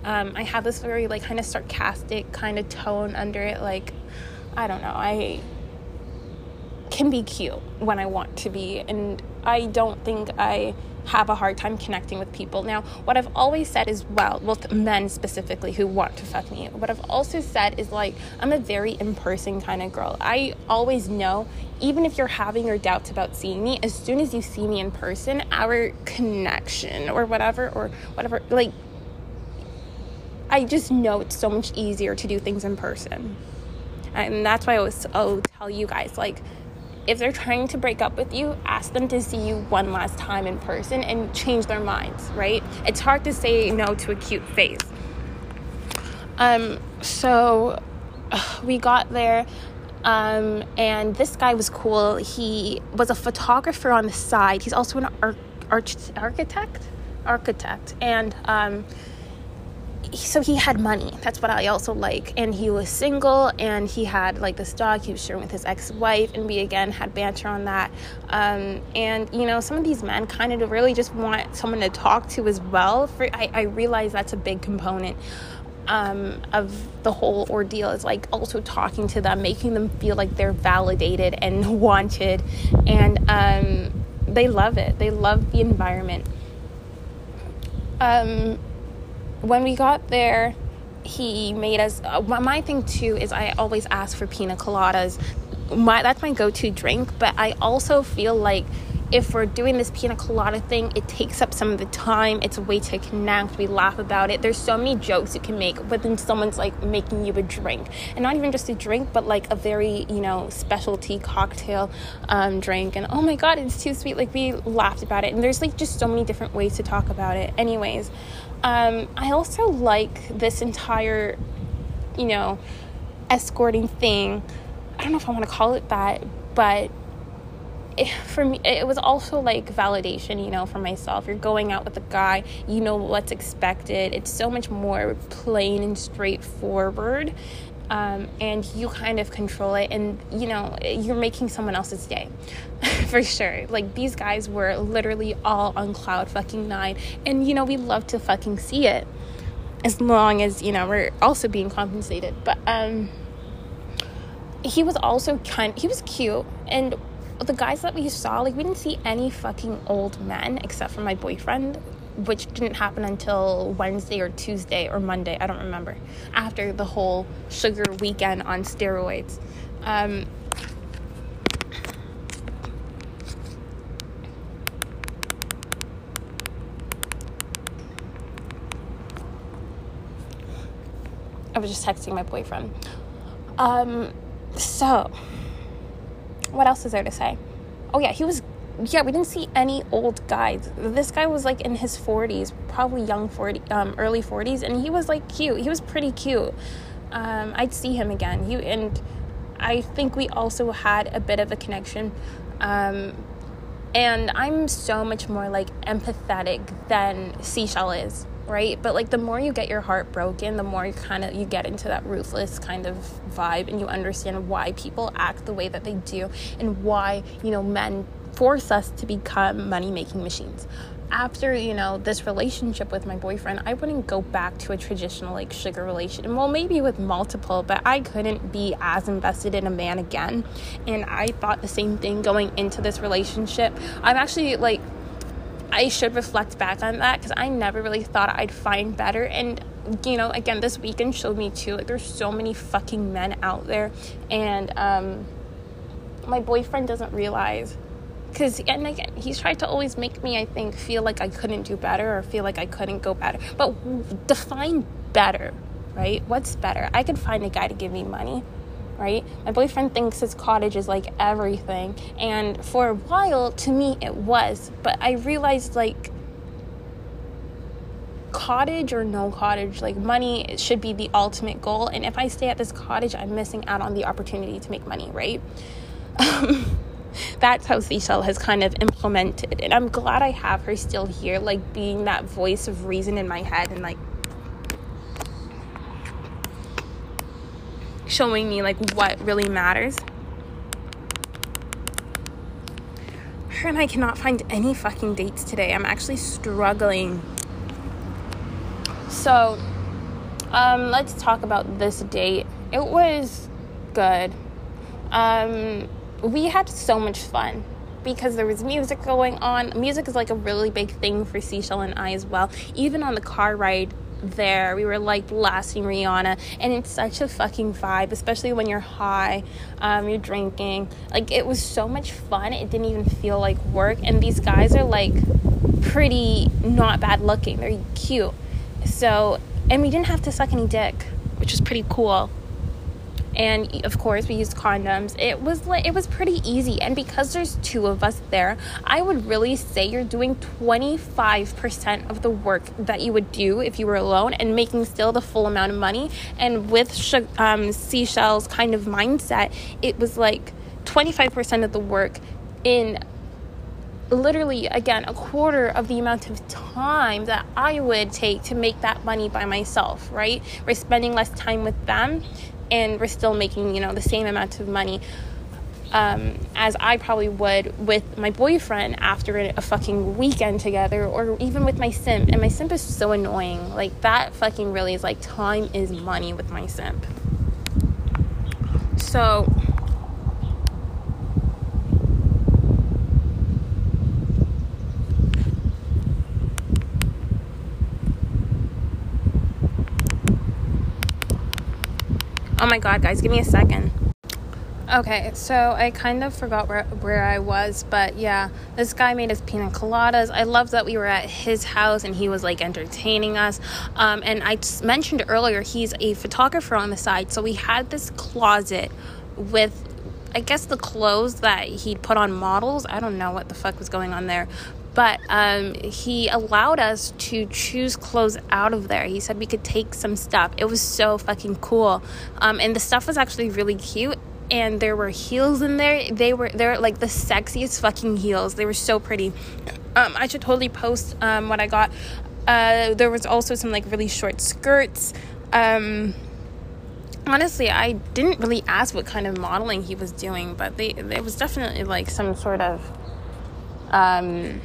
Speaker 1: Um, I have this very like kind of sarcastic kind of tone under it. Like I don't know. I can be cute when I want to be, and I don't think I have a hard time connecting with people. Now, what I've always said is well, with men specifically who want to fuck me, what I've also said is like, I'm a very in person kind of girl. I always know, even if you're having your doubts about seeing me, as soon as you see me in person, our connection or whatever, or whatever, like, I just know it's so much easier to do things in person. And that's why I always oh, tell you guys, like, if they're trying to break up with you, ask them to see you one last time in person and change their minds, right? It's hard to say no to a cute face. Um, so we got there, um, and this guy was cool. He was a photographer on the side. He's also an ar- arch- architect, architect, and um, so he had money. That's what I also like. And he was single and he had like this dog he was sharing with his ex wife. And we again had banter on that. Um, and you know, some of these men kind of really just want someone to talk to as well. For I, I realize that's a big component. Um, of the whole ordeal is like also talking to them, making them feel like they're validated and wanted, and um, they love it. They love the environment. Um, when we got there, he made us. Uh, my thing too is I always ask for pina coladas. My that's my go-to drink, but I also feel like if we're doing this pina colada thing, it takes up some of the time. It's a way to connect. We laugh about it. There's so many jokes you can make when someone's like making you a drink, and not even just a drink, but like a very you know specialty cocktail um, drink. And oh my god, it's too sweet. Like we laughed about it, and there's like just so many different ways to talk about it. Anyways, um, I also like this entire, you know, escorting thing. I don't know if I want to call it that, but it, for me, it was also like validation, you know, for myself. You're going out with a guy, you know what's expected. It's so much more plain and straightforward. Um, and you kind of control it, and you know, you're making someone else's day for sure. Like, these guys were literally all on cloud fucking nine, and you know, we love to fucking see it as long as you know, we're also being compensated. But, um, he was also kind he was cute and the guys that we saw, like, we didn't see any fucking old men except for my boyfriend, which didn't happen until Wednesday or Tuesday or Monday, I don't remember, after the whole sugar weekend on steroids. Um, I was just texting my boyfriend. Um, so, what else is there to say? Oh, yeah, he was yeah, we didn't see any old guys. This guy was like in his 40s, probably young 40, um, early 40s, and he was like cute. He was pretty cute. Um, I'd see him again. He and I think we also had a bit of a connection. Um, and I'm so much more like empathetic than Seashell is, right? But like the more you get your heart broken, the more you kind of you get into that ruthless kind of vibe and you understand why people act the way that they do and why, you know, men force us to become money making machines. After, you know, this relationship with my boyfriend, I wouldn't go back to a traditional like sugar relationship. Well, maybe with multiple, but I couldn't be as invested in a man again. And I thought the same thing going into this relationship. I'm actually like I should reflect back on that because I never really thought I'd find better. And, you know, again, this weekend showed me too, like, there's so many fucking men out there. And um, my boyfriend doesn't realize because and again he's tried to always make me i think feel like i couldn't do better or feel like i couldn't go better. But define better right? What's better? I could find a guy to give me money right? My boyfriend thinks his cottage is like everything. And for a while to me it was. But i realized like cottage or no cottage like money should be the ultimate goal. And if i stay at this cottage i'm missing out on the opportunity to make money right um, that's how Seashell has kind of implemented. And I'm glad I have her still here, like being that voice of reason in my head and like showing me like what really matters. Her and I cannot find any fucking dates today. I'm actually struggling. So, um, let's talk about this date. It was good. Um, we had so much fun because there was music going on. Music is like a really big thing for Seashell and I as well. Even on the car ride there, we were like blasting Rihanna, and it's such a fucking vibe, especially when you're high, um, you're drinking. Like it was so much fun. It didn't even feel like work. And these guys are like pretty not bad looking. They're cute. So, and we didn't have to suck any dick, which was pretty cool and of course we used condoms. It was like it was pretty easy. And because there's two of us there i would really say you're doing 25% of the work that you would do if you were alone and making still the full amount of money. And with um, seashell's kind of mindset it was like 25% of the work in literally again a quarter of the amount of time that I would take to make that money by myself, right? We're spending less time with them and we're still making you know the same amount of money um, as I probably would with my boyfriend after a fucking weekend together, or even with my simp. And my simp is so annoying. Like, that fucking really is like time is money with my simp. So, Oh my god, guys, give me a second. Okay, so I kind of forgot where, where I was, but yeah, this guy made us pina coladas. I love that we were at his house and he was like entertaining us. Um, and I mentioned earlier, he's a photographer on the side, so we had this closet with I guess the clothes that he'd put on models. I don't know what the fuck was going on there, but um, he allowed us to choose clothes out of there. He said we could take some stuff. It was so fucking cool, um, and the stuff was actually really cute. And there were heels in there. They were they're like the sexiest fucking heels. They were so pretty. Um, I should totally post um, what I got. Uh, there was also some like really short skirts. Um, honestly, I didn't really ask what kind of modeling he was doing, but they it was definitely like some sort of um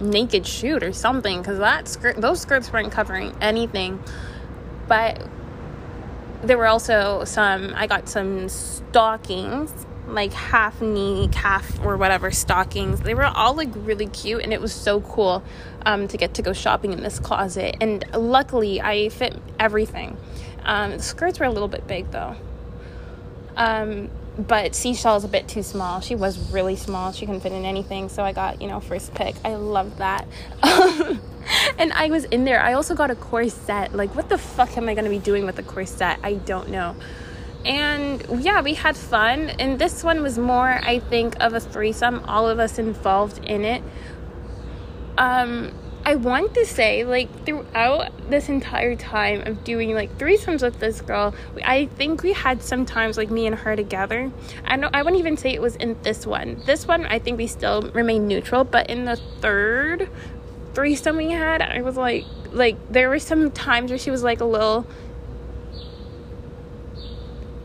Speaker 1: naked shoot or something because that skirt those skirts weren't covering anything. But there were also some i got some stockings like half knee calf or whatever stockings. They were all like really cute and it was so cool um, to get to go shopping in this closet. And luckily i fit everything. Um, the skirts were a little bit big though. Um, but Seashell is a bit too small. She was really small. She couldn't fit in anything. So I got, you know, first pick. I love that. and I was in there. I also got a corset. Like, what the fuck am I gonna be doing with a corset? I don't know. And yeah, we had fun. And this one was more, I think, of a threesome, all of us involved in it. Um, I want to say, like, throughout this entire time of doing like threesomes with this girl, I think we had sometimes like me and her together. I don't, I wouldn't even say it was in this one. This one, I think we still remain neutral, but in the third threesome we had, I was like, like, there were some times where she was like a little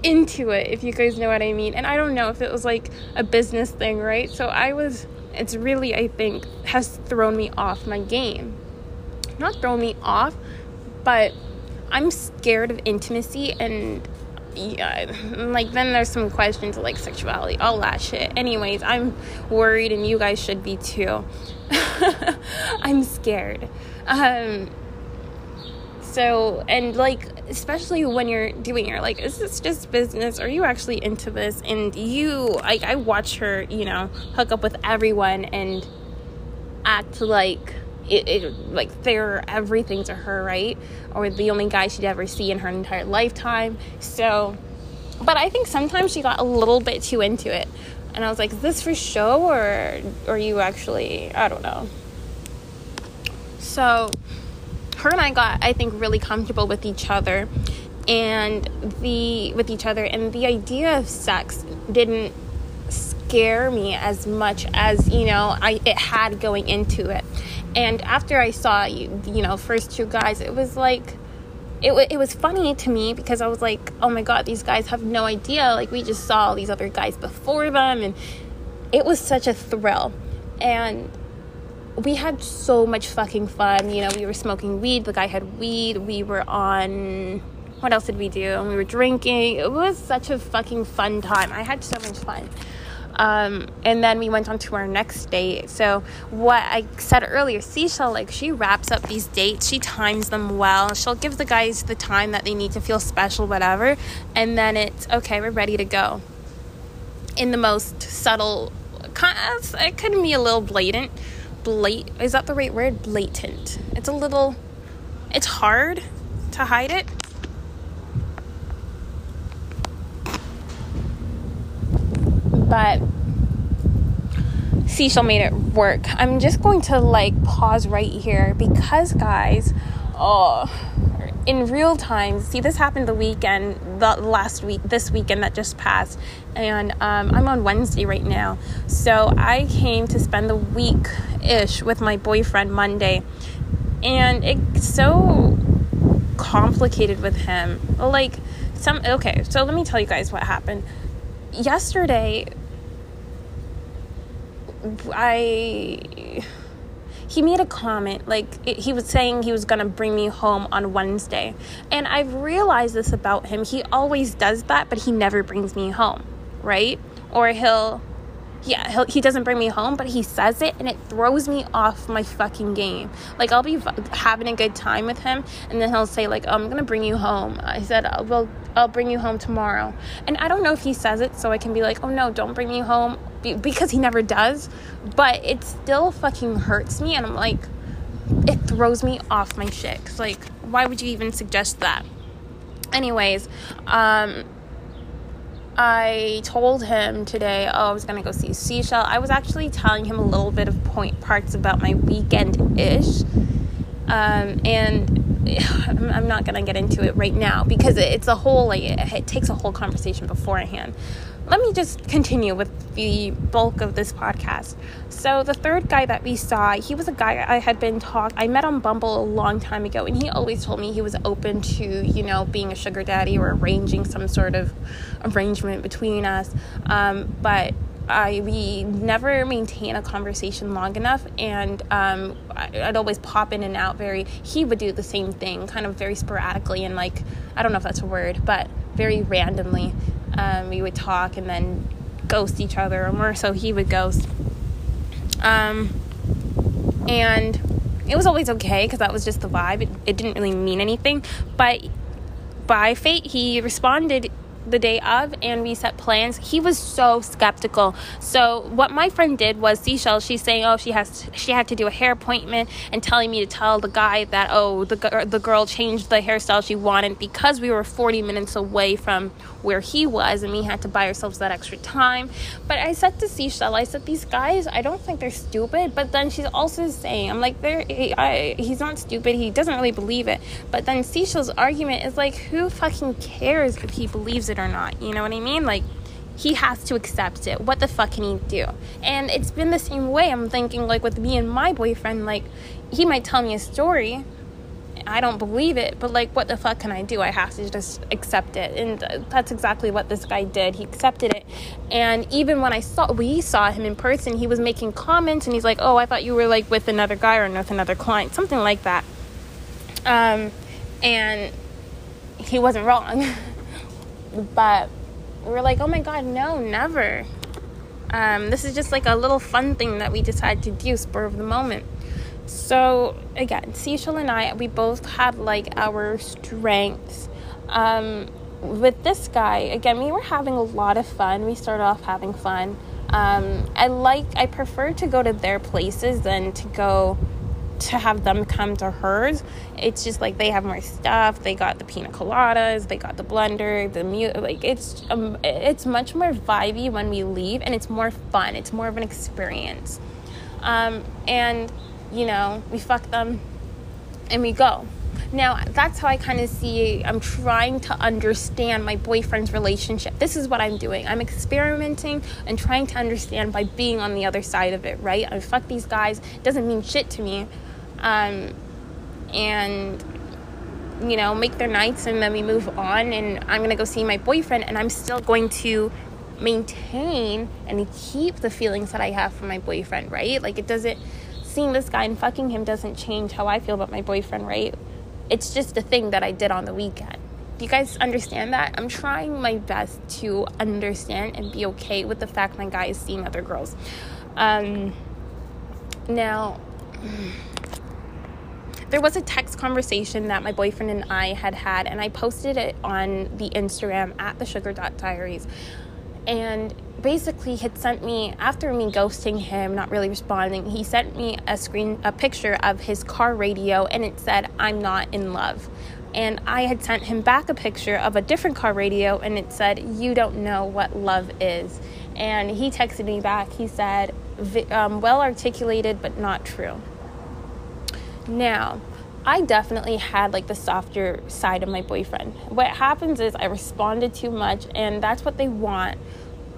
Speaker 1: into it, if you guys know what I mean. And I don't know if it was like a business thing, right? So I was it's really I think has thrown me off my game. Not thrown me off, but I'm scared of intimacy and yeah, like then there's some questions like sexuality, all that shit. Anyways, I'm worried and you guys should be too. I'm scared. Um so and like especially when you're doing it like is this just business? Are you actually into this? And you like i watch her you know hook up with everyone and act like it, it like they're everything to her right? Or the only guy she'd ever see in her entire lifetime. So but i think sometimes she got a little bit too into it. And i was like is this for show or, or are you actually i don't know. So her and I got, I think, really comfortable with each other. And the with each other. And the idea of sex didn't scare me as much as you know I it had going into it. And after I saw you you know first two guys it was like it, it was funny to me because I was like oh my god these guys have no idea. Like we just saw these other guys before them and it was such a thrill. And we had so much fucking fun. You know, we were smoking weed. The guy had weed. We were on. What else did we do? And we were drinking. It was such a fucking fun time. I had so much fun. Um, and then we went on to our next date. So what I said earlier, Seashell, like she wraps up these dates, she times them well. She'll give the guys the time that they need to feel special, whatever, and then it's okay, we're ready to go. In the most subtle, it could be a little blatant, blat is that the right word? Blatant. It's a little it's hard to hide it. But Seashell made it work. I'm just going to like pause right here because guys, oh in real time, see this happened the weekend, the last week, this weekend that just passed, and um, I'm on Wednesday right now. So I came to spend the week ish with my boyfriend Monday, and it's so complicated with him. Like some okay, so let me tell you guys what happened. Yesterday, I he made a comment like it, he was saying he was going to bring me home on Wednesday. And I've realized this about him. He always does that, but he never brings me home, right? Or he'll yeah, he doesn't bring me home, but he says it and it throws me off my fucking game. Like, I'll be having a good time with him, and then he'll say, like, oh, I'm gonna bring you home. I said, I'll, well, I'll bring you home tomorrow. And I don't know if he says it so I can be like, oh no, don't bring me home, because he never does. But it still fucking hurts me, and I'm like, it throws me off my shit. Cause, like, why would you even suggest that? Anyways, um, I told him today, oh, I was gonna go see Seashell. I was actually telling him a little bit of point parts about my weekend ish, um, and I'm not gonna get into it right now because it's a whole like it, it takes a whole conversation beforehand let me just continue with the bulk of this podcast. So the third guy that we saw, he was a guy I had been talk. I met on Bumble a long time ago, and he always told me he was open to you know being a sugar daddy or arranging some sort of arrangement between us. Um, but I we never maintain a conversation long enough, and um, I'd always pop in and out. Very, he would do the same thing, kind of very sporadically, and like I don't know if that's a word, but very randomly. Um, we would talk and then ghost each other, or more so he would ghost. Um, and it was always okay because that was just the vibe. It, it didn't really mean anything. But by fate, he responded the day of and we set plans he was so skeptical so what my friend did was seashell she's saying oh she has to, she had to do a hair appointment and telling me to tell the guy that oh the, the girl changed the hairstyle she wanted because we were 40 minutes away from where he was and we had to buy ourselves that extra time but i said to seashell i said these guys i don't think they're stupid but then she's also saying i'm like they're he, I, he's not stupid he doesn't really believe it but then seashell's argument is like who fucking cares if he believes it or not you know what i mean like he has to accept it. What the fuck can he do? And it's been the same way. I'm thinking, like, with me and my boyfriend, like, he might tell me a story, I don't believe it, but like, what the fuck can I do? I have to just accept it. And that's exactly what this guy did. He accepted it. And even when I saw, we saw him in person, he was making comments and he's like, oh, I thought you were like with another guy or with another client, something like that. Um, and he wasn't wrong. but we're like, oh my God, no, never. Um, this is just like a little fun thing that we decided to do, spur of the moment. So again, Seashell and I, we both had like our strengths. Um, with this guy, again, we were having a lot of fun. We started off having fun. Um, I like, I prefer to go to their places than to go to have them come to hers. It's just like they have more stuff. They got the pina coladas, they got the blender, the mute. Like it's um, it's much more vibey when we leave, and it's more fun. It's more of an experience. Um, and you know, we fuck them and we go. Now, that's how I kind of see I'm trying to understand my boyfriend's relationship. This is what I'm doing. I'm experimenting and trying to understand by being on the other side of it, right? I fuck these guys, doesn't mean shit to me. Um, and you know, make their nights and then we move on and I'm going to go see my boyfriend and I'm still going to maintain and keep the feelings that I have for my boyfriend, right? Like it doesn't seeing this guy and fucking him doesn't change how I feel about my boyfriend, right? It's just a thing that I did on the weekend. Do you guys understand that? I'm trying my best to understand and be okay with the fact my guy is seeing other girls. Um, now, there was a text conversation that my boyfriend and I had had, and I posted it on the Instagram at the sugar diaries. And basically had sent me after me ghosting him not really responding he sent me a screen a picture of his car radio and it said i'm not in love and i had sent him back a picture of a different car radio and it said you don't know what love is and he texted me back he said um, well articulated but not true now I definitely had like the softer side of my boyfriend. What happens is I responded too much, and that's what they want.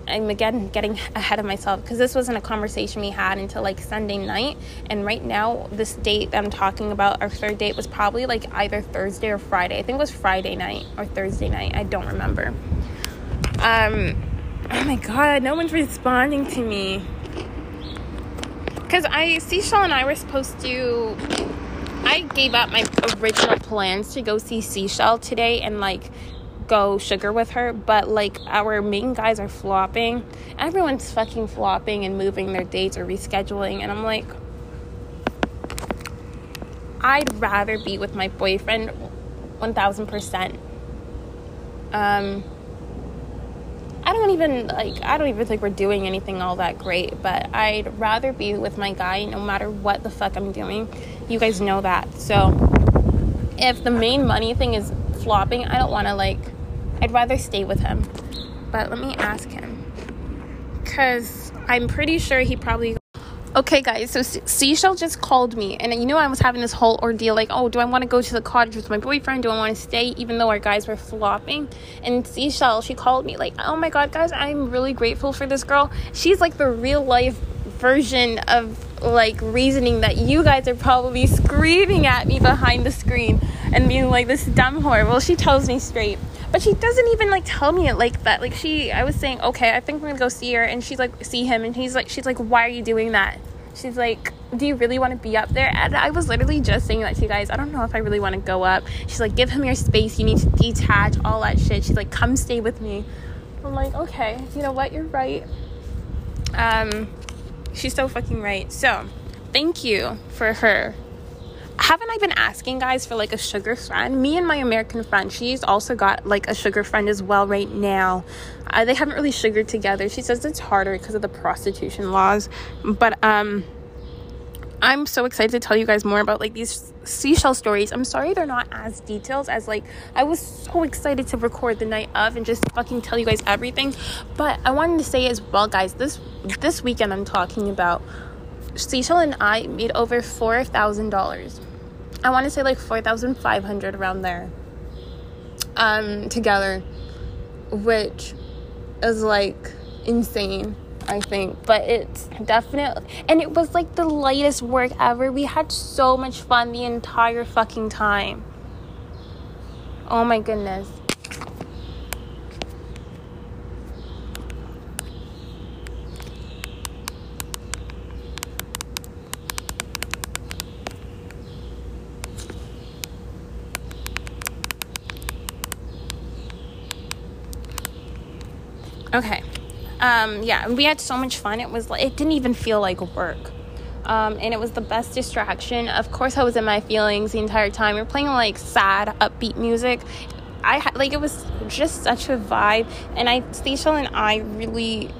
Speaker 1: I'm again getting ahead of myself because this wasn't a conversation we had until like Sunday night. And right now, this date that I'm talking about, our third date, was probably like either Thursday or Friday. I think it was Friday night or Thursday night. I don't remember. Um, oh my god, no one's responding to me. Because I, Seashell and I were supposed to. I gave up my original plans to go see Seashell today and like go sugar with her, but like our main guys are flopping. Everyone's fucking flopping and moving their dates or rescheduling, and I'm like, I'd rather be with my boyfriend 1000%. Um, I don't even like I don't even think we're doing anything all that great, but I'd rather be with my guy no matter what the fuck I'm doing. You guys know that. So if the main money thing is flopping, I don't want to like I'd rather stay with him. But let me ask him. Because I'm pretty sure he probably. Okay, guys, so Seashell just called me, and you know, I was having this whole ordeal like, oh, do I want to go to the cottage with my boyfriend? Do I want to stay, even though our guys were flopping? And Seashell, she called me, like, oh my god, guys, I'm really grateful for this girl. She's like the real life version of like reasoning that you guys are probably screaming at me behind the screen and being like this dumb whore. Well, she tells me straight. But she doesn't even like tell me it like that. Like she I was saying, "Okay, I think going to go see her." And she's like, "See him." And he's like she's like, "Why are you doing that?" She's like, "Do you really want to be up there?" And I was literally just saying that to you guys. I don't know if I really want to go up. She's like, "Give him your space. You need to detach all that shit." She's like, "Come stay with me." I'm like, "Okay, you know what? You're right." Um she's so fucking right. So, thank you for her haven't I been asking guys for like a sugar friend? Me and my American friend, she's also got like a sugar friend as well right now. Uh, they haven't really sugared together. She says it's harder because of the prostitution laws, but um, I'm so excited to tell you guys more about like these seashell stories. I'm sorry they're not as detailed as like I was so excited to record the night of and just fucking tell you guys everything. But I wanted to say as well, guys, this this weekend I'm talking about Seashell and I made over four thousand dollars. I want to say like four thousand five hundred around there. Um, together, which is like insane. I think, but it's definitely, and it was like the lightest work ever. We had so much fun the entire fucking time. Oh my goodness. Okay. Um, yeah, we had so much fun. It was it didn't even feel like work. Um, and it was the best distraction. Of course, I was in my feelings the entire time. We were playing like sad, upbeat music. I had like it was just such a vibe, and I, Stacia and I really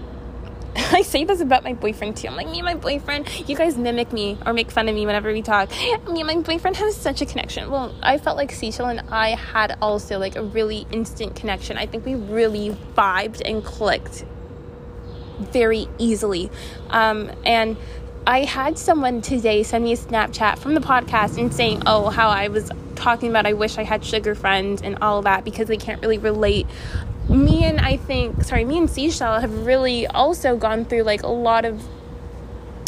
Speaker 1: I say this about my boyfriend too. I'm like, me and my boyfriend, you guys mimic me or make fun of me whenever we talk. Me and my boyfriend have such a connection. Well, I felt like Seashell and I had also like a really instant connection. I think we really vibed and clicked very easily. Um, and I had someone today send me a Snapchat from the podcast and saying, oh, how I was talking about I wish I had sugar friends and all that because they can't really relate me and I think, sorry, me and Seashell have really also gone through like a lot of,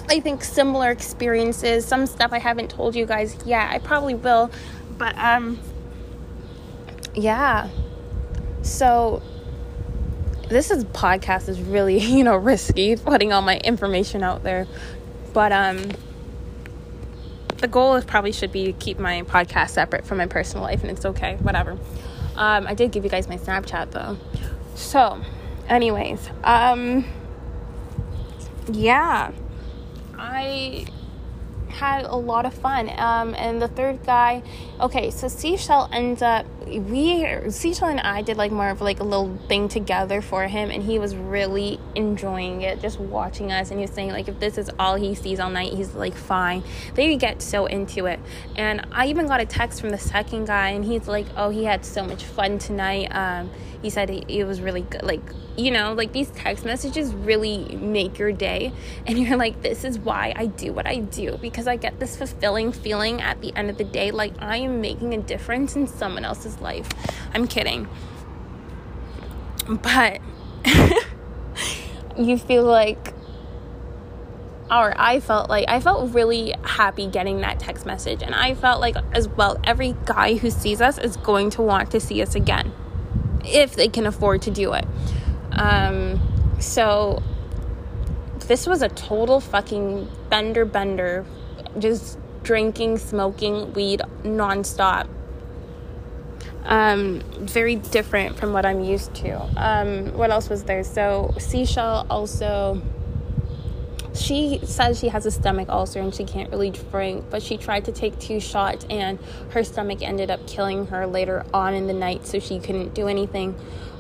Speaker 1: I think, similar experiences. Some stuff I haven't told you guys yet. I probably will. But, um, yeah. So, this is podcast is really, you know, risky putting all my information out there. But, um, the goal is probably should be to keep my podcast separate from my personal life, and it's okay, whatever. Um, I did give you guys my Snapchat though. So, anyways, um, yeah, I had a lot of fun. Um, and the third guy, okay, so Seashell ends up, we, Seashell and I did like more of like a little thing together for him, and he was really enjoying it, just watching us. And he was saying, like, if this is all he sees all night, he's like, fine. They get so into it. And I even got a text from the second guy, and he's like, oh, he had so much fun tonight. Um, he said it was really good like you know like these text messages really make your day and you're like this is why i do what i do because i get this fulfilling feeling at the end of the day like i am making a difference in someone else's life i'm kidding but you feel like or I felt like I felt really happy getting that text message and I felt like as well every guy who sees us is going to want to see us again if they can afford to do it. Um, so this was a total fucking bender bender, just drinking, smoking weed nonstop. Um, very different from what I'm used to. Um, what else was there? So Seashell also she says she has a stomach ulcer and she can't really drink, but she tried to take two shots and her stomach ended up killing her later on in the night, so she couldn't do anything.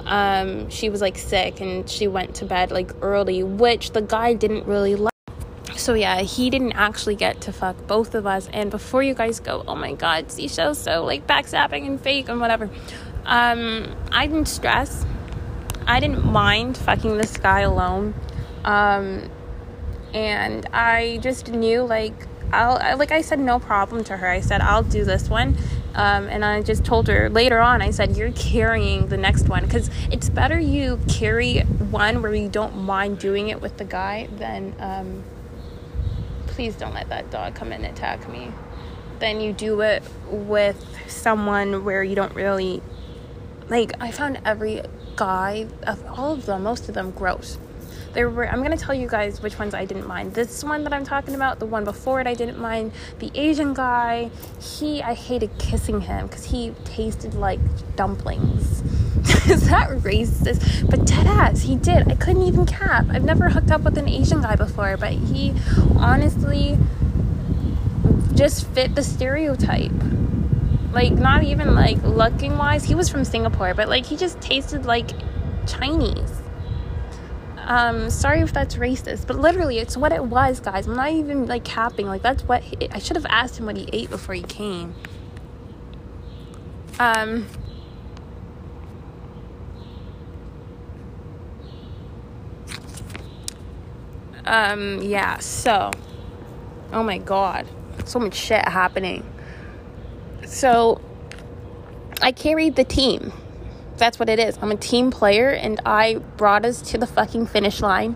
Speaker 1: Um, she was like sick and she went to bed like early, which the guy didn't really like. So yeah, he didn't actually get to fuck both of us. And before you guys go, oh my god, seashells so like backstabbing and fake and whatever. Um, I didn't stress. I didn't mind fucking this guy alone. Um, and I just knew like I'll like I said no problem to her. I said I'll do this one, um, and I just told her later on. I said you're carrying the next one because it's better you carry one where you don't mind doing it with the guy than um, please don't let that dog come and attack me. Then you do it with someone where you don't really like. I found every guy of all of them, most of them, gross there were i'm to tell you guys which ones i didn't mind this one that i'm talking about the one before it i didn't mind the asian guy he i hated kissing him because he tasted like dumplings is that racist but dead ass he did i couldn't even cap i've never hooked up with an asian guy before but he honestly just fit the stereotype. Like, not even like looking wise. He was from Singapore, but like, he just tasted like Chinese. Um, sorry if that's racist, but literally, it's what it was, guys. I'm not even like capping. Like, that's what he, I should have asked him what he ate before he came. Um, um, yeah, so, oh my god, so much shit happening. So, I carried the team that's what it is. I'm a team player and I brought us to the fucking finish line.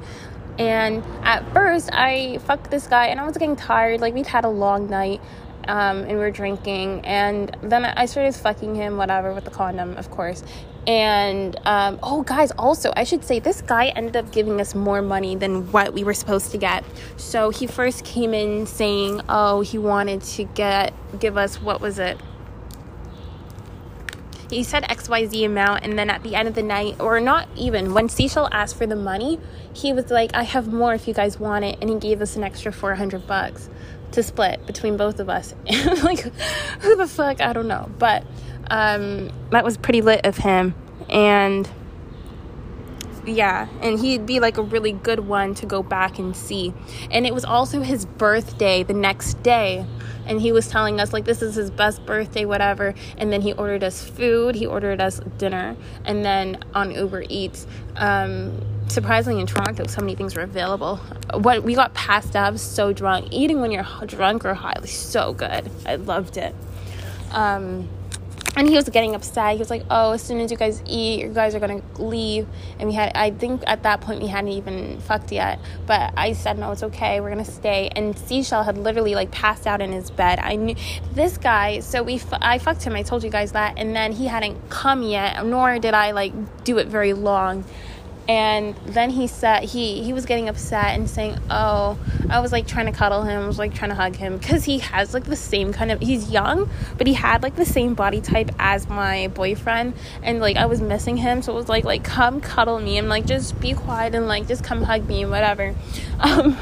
Speaker 1: And at first, I fucked this guy and I was getting tired. Like, we'd had a long night um, and we were drinking. And then I started fucking him, whatever, with the condom, of course. And um, oh, guys, also, I should say this guy ended up giving us more money than what we were supposed to get. So he first came in saying, oh, he wanted to get give us what was it? He said XYZ amount, and then at the end of the night, or not even, when Seashell asked for the money, he was like, I have more if you guys want it, and he gave us an extra 400 bucks to split between both of us. Like, who the fuck? I don't know. But um, that was pretty lit of him. And yeah, and he'd be like a really good one to go back and see. And it was also his birthday the next day and he was telling us like this is his best birthday whatever. And then he ordered us food he ordered us dinner and then on uber eats. Um, surprisingly in toronto so many things were available. What we got passed up so drunk. Eating when you're drunk or high so good. I loved it. Um, and he was getting upset. He was like, "Oh, as soon as you guys eat, you guys are gonna leave." And we had, I think, at that point we hadn't even fucked yet. But I said, "No, it's okay. We're gonna stay." And Seashell had literally like passed out in his bed. I knew this guy, so we, I fucked him. I told you guys that, and then he hadn't come yet, nor did I like do it very long and then he said he he was getting upset and saying oh i was like trying to cuddle him i was like trying to hug him because he has like the same kind of he's young but he had like the same body type as my boyfriend and like i was missing him so it was like like come cuddle me and like just be quiet and like just come hug me whatever. Um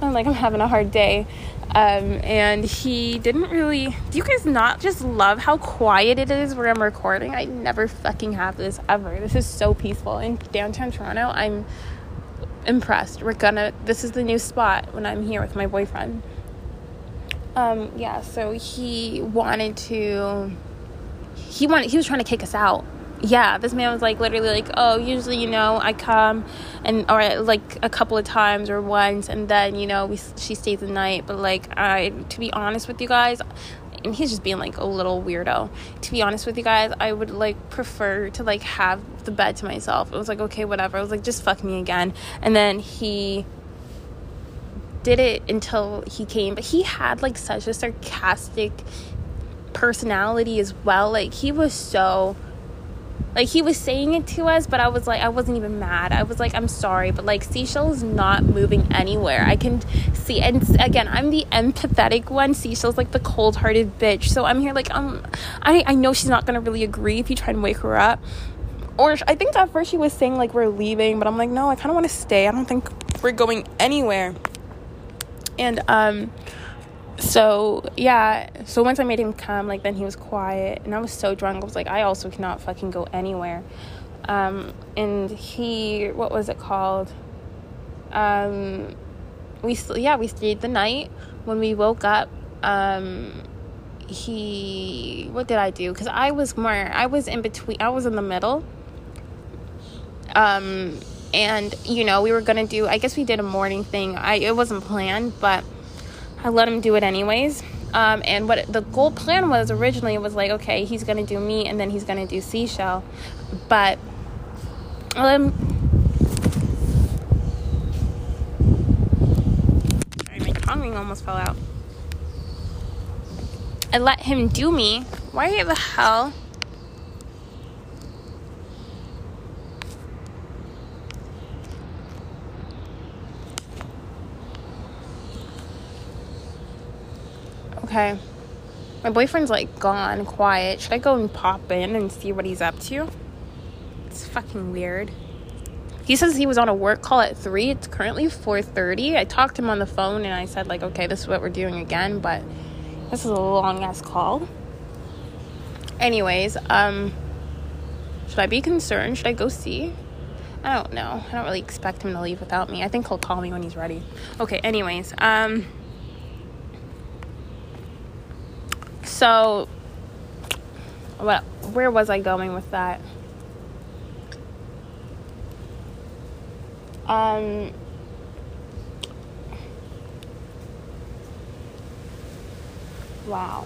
Speaker 1: i'm like i'm having a hard day um, and he didn't really. Do you guys not just love how quiet it is where I'm recording? I never fucking have this ever. This is so peaceful in downtown Toronto. I'm impressed. We're gonna. This is the new spot when I'm here with my boyfriend. Um, yeah. So he wanted to. He wanted. He was trying to kick us out yeah, this man was like literally like, oh, usually you know I come and or like a couple of times or once, and then you know we she stays the night. But like I, to be honest with you guys, and he's just being like a little weirdo. To be honest with you guys, I would like prefer to like have the bed to myself. It was like okay, whatever. I was like just fuck me again, and then he did it until he came, but he had like such a sarcastic personality as well. Like he was so like he was saying it to us, but I was like, I wasn't even mad. I was like, I'm sorry, but like Seashell is not moving anywhere. I can see, and again, I'm the empathetic one. Seashell's like the cold hearted bitch. So I'm here like, um, I, I know she's not gonna really agree if you try and wake her up. Or I think at first she was saying like we're leaving, but I'm like, no, I kind of want to stay. I don't think we're going anywhere. And um so yeah so once i made him come like then he was quiet and i was so drunk. I was like i also cannot fucking go anywhere. Um, and he what was it called? Um, we yeah we stayed the night. When we woke up um, he what did i do? Because i was more i was in between i was in the middle. Um and you know we were gonna do i guess we did a morning thing. I it wasn't planned but I let him do it anyways. Um, and what the goal plan was originally was like, okay, he's gonna do me, and then he's gonna do seashell, but um, sorry, my tongue ring almost fell out. I let him do me. Why the hell? Okay. My boyfriend's like gone, quiet. Should I go and pop in and see what he's up to? It's fucking weird. He says he was on a work call at 3. It's currently 4:30. I talked to him on the phone and I said like, "Okay, this is what we're doing again," but This is a long ass call. Anyways, um, should I be concerned? Should I go see? I don't know. I don't really expect him to leave without me. I think he'll call me when he's ready. Okay, anyways, um so what where was I going with that? Um Wow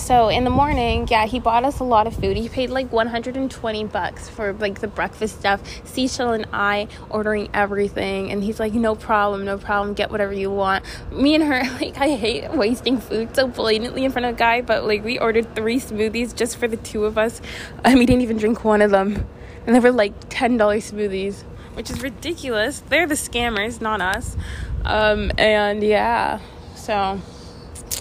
Speaker 1: so in the morning, yeah, he bought us a lot of food. He paid like 120 bucks for like the breakfast stuff. Seashell and I ordering everything, and he's like, no problem, no problem, get whatever you want. Me and her, like, I hate wasting food so blatantly in front of a guy, but like, we ordered three smoothies just for the two of us, and we didn't even drink one of them, and they were like $10 smoothies, which is ridiculous. They're the scammers, not us. Um, and yeah, so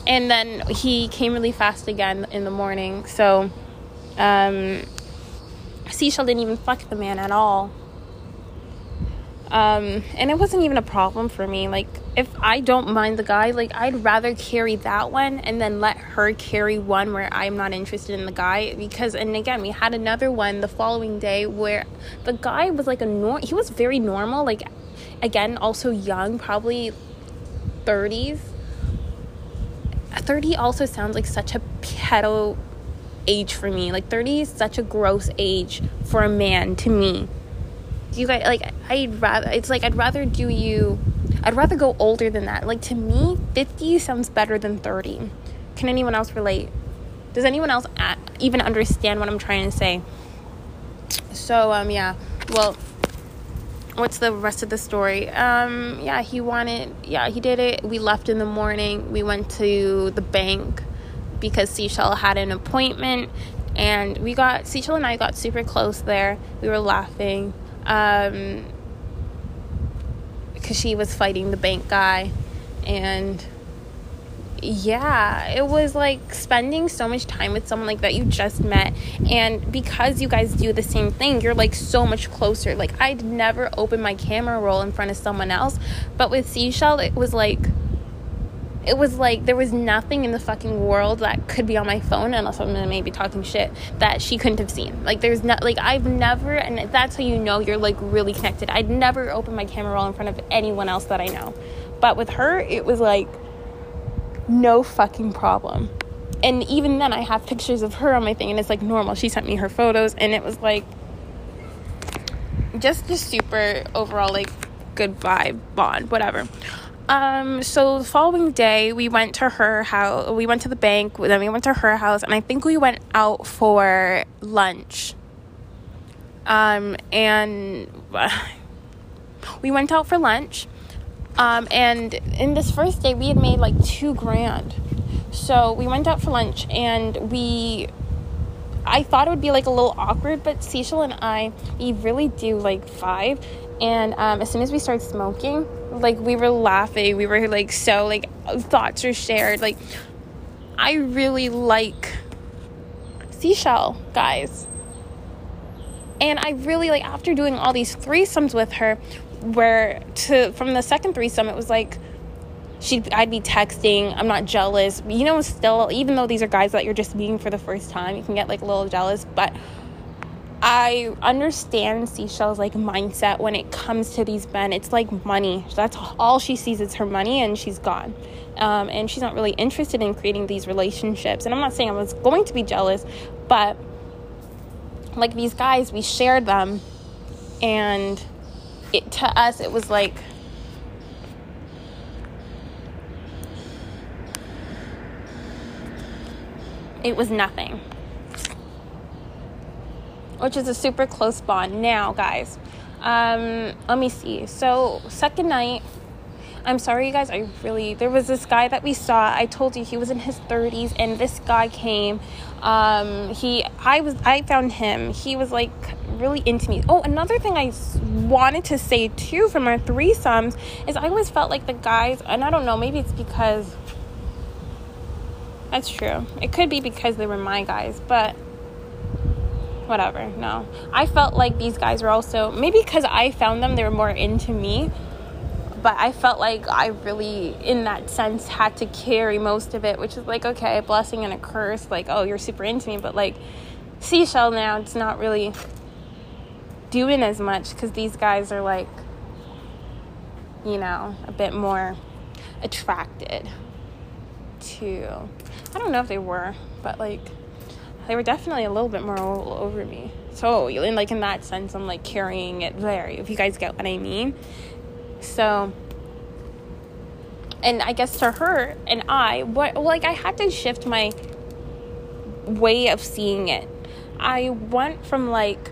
Speaker 1: and then he came really fast again in the morning. So, um, Seashell didn't even fuck the man at all. Um, and it wasn't even a problem for me. Like, if I don't mind the guy, like, I'd rather carry that one and then let her carry one where I'm not interested in the guy. Because, and again, we had another one the following day where the guy was like a norm, he was very normal. Like, again, also young, probably 30s 30 also sounds like such a pedo age for me. Like 30 is such a gross age for a man to me. You guys like I'd rather it's like I'd rather do you I'd rather go older than that. Like to me, 50 sounds better than 30. Can anyone else relate? Does anyone else even understand what I'm trying to say? So um yeah. Well, what's the rest of the story? Um, yeah, he wanted, yeah, he did it. We left in the morning. We went to the bank because Seashell had an appointment, and we got Seashell and I got super close there. We were laughing um, because she was fighting the bank guy, and yeah, it was like spending so much time with someone like that you just met. And because you guys do the same thing, you're like so much closer. Like, I'd never open my camera roll in front of someone else. But with Seashell, it was like, it was like there was nothing in the fucking world that could be on my phone unless I'm maybe talking shit that she couldn't have seen. Like there's not like I've never and that's how you know you're like really connected. I'd never open my camera roll in front of anyone else that I know. But with her, it was like no fucking problem. And even then, I have pictures of her on my thing, and it's like normal. She sent me her photos, and it was like just a super overall like good vibe bond, whatever. Um, so the following day, we went to her house. We went to the bank. Then we went to her house, and I think we went out for lunch. Um, and we went out for lunch um, and in this first day, we had made like two grand. So we went out for lunch and we. I thought it would be like a little awkward, but Seashell and I, we really do like five. And um, as soon as we started smoking, like we were laughing, we were like so like thoughts were shared. Like I really like seashell guys. And I really like after doing all these threesomes with her, where to from the second threesome it was like she I'd be texting, I'm not jealous. You know, still even though these are guys that you're just meeting for the first time, you can get like a little jealous, but I understand Seashell's like mindset when it comes to these men. It's like money. That's all she sees is her money, and she's gone. Um, and she's not really interested in creating these relationships. And I'm not saying I was going to be jealous, but like these guys, we shared them, and it to us it was like it was nothing. Which is a super close bond. Now guys um let me see. So second night I'm sorry, you guys. I really there was this guy that we saw. I told you he was in his 30s, and this guy came. Um, he, I was, I found him. He was like really into me. Oh, another thing I wanted to say too from our threesomes is I always felt like the guys, and I don't know, maybe it's because that's true. It could be because they were my guys, but whatever. No, I felt like these guys were also maybe because I found them, they were more into me but I felt like I really, in that sense, had to carry most of it, which is like, okay, a blessing and a curse. Like, oh, you're super into me, but like, Seashell now, it's not really doing as much because these guys are like, you know, a bit more attracted to. I don't know if they were, but like, they were definitely a little bit more over me. So, in like in that sense, I'm like carrying it there. If you guys get what I mean. So, and I guess to her and I, what like I had to shift my way of seeing it. I went from like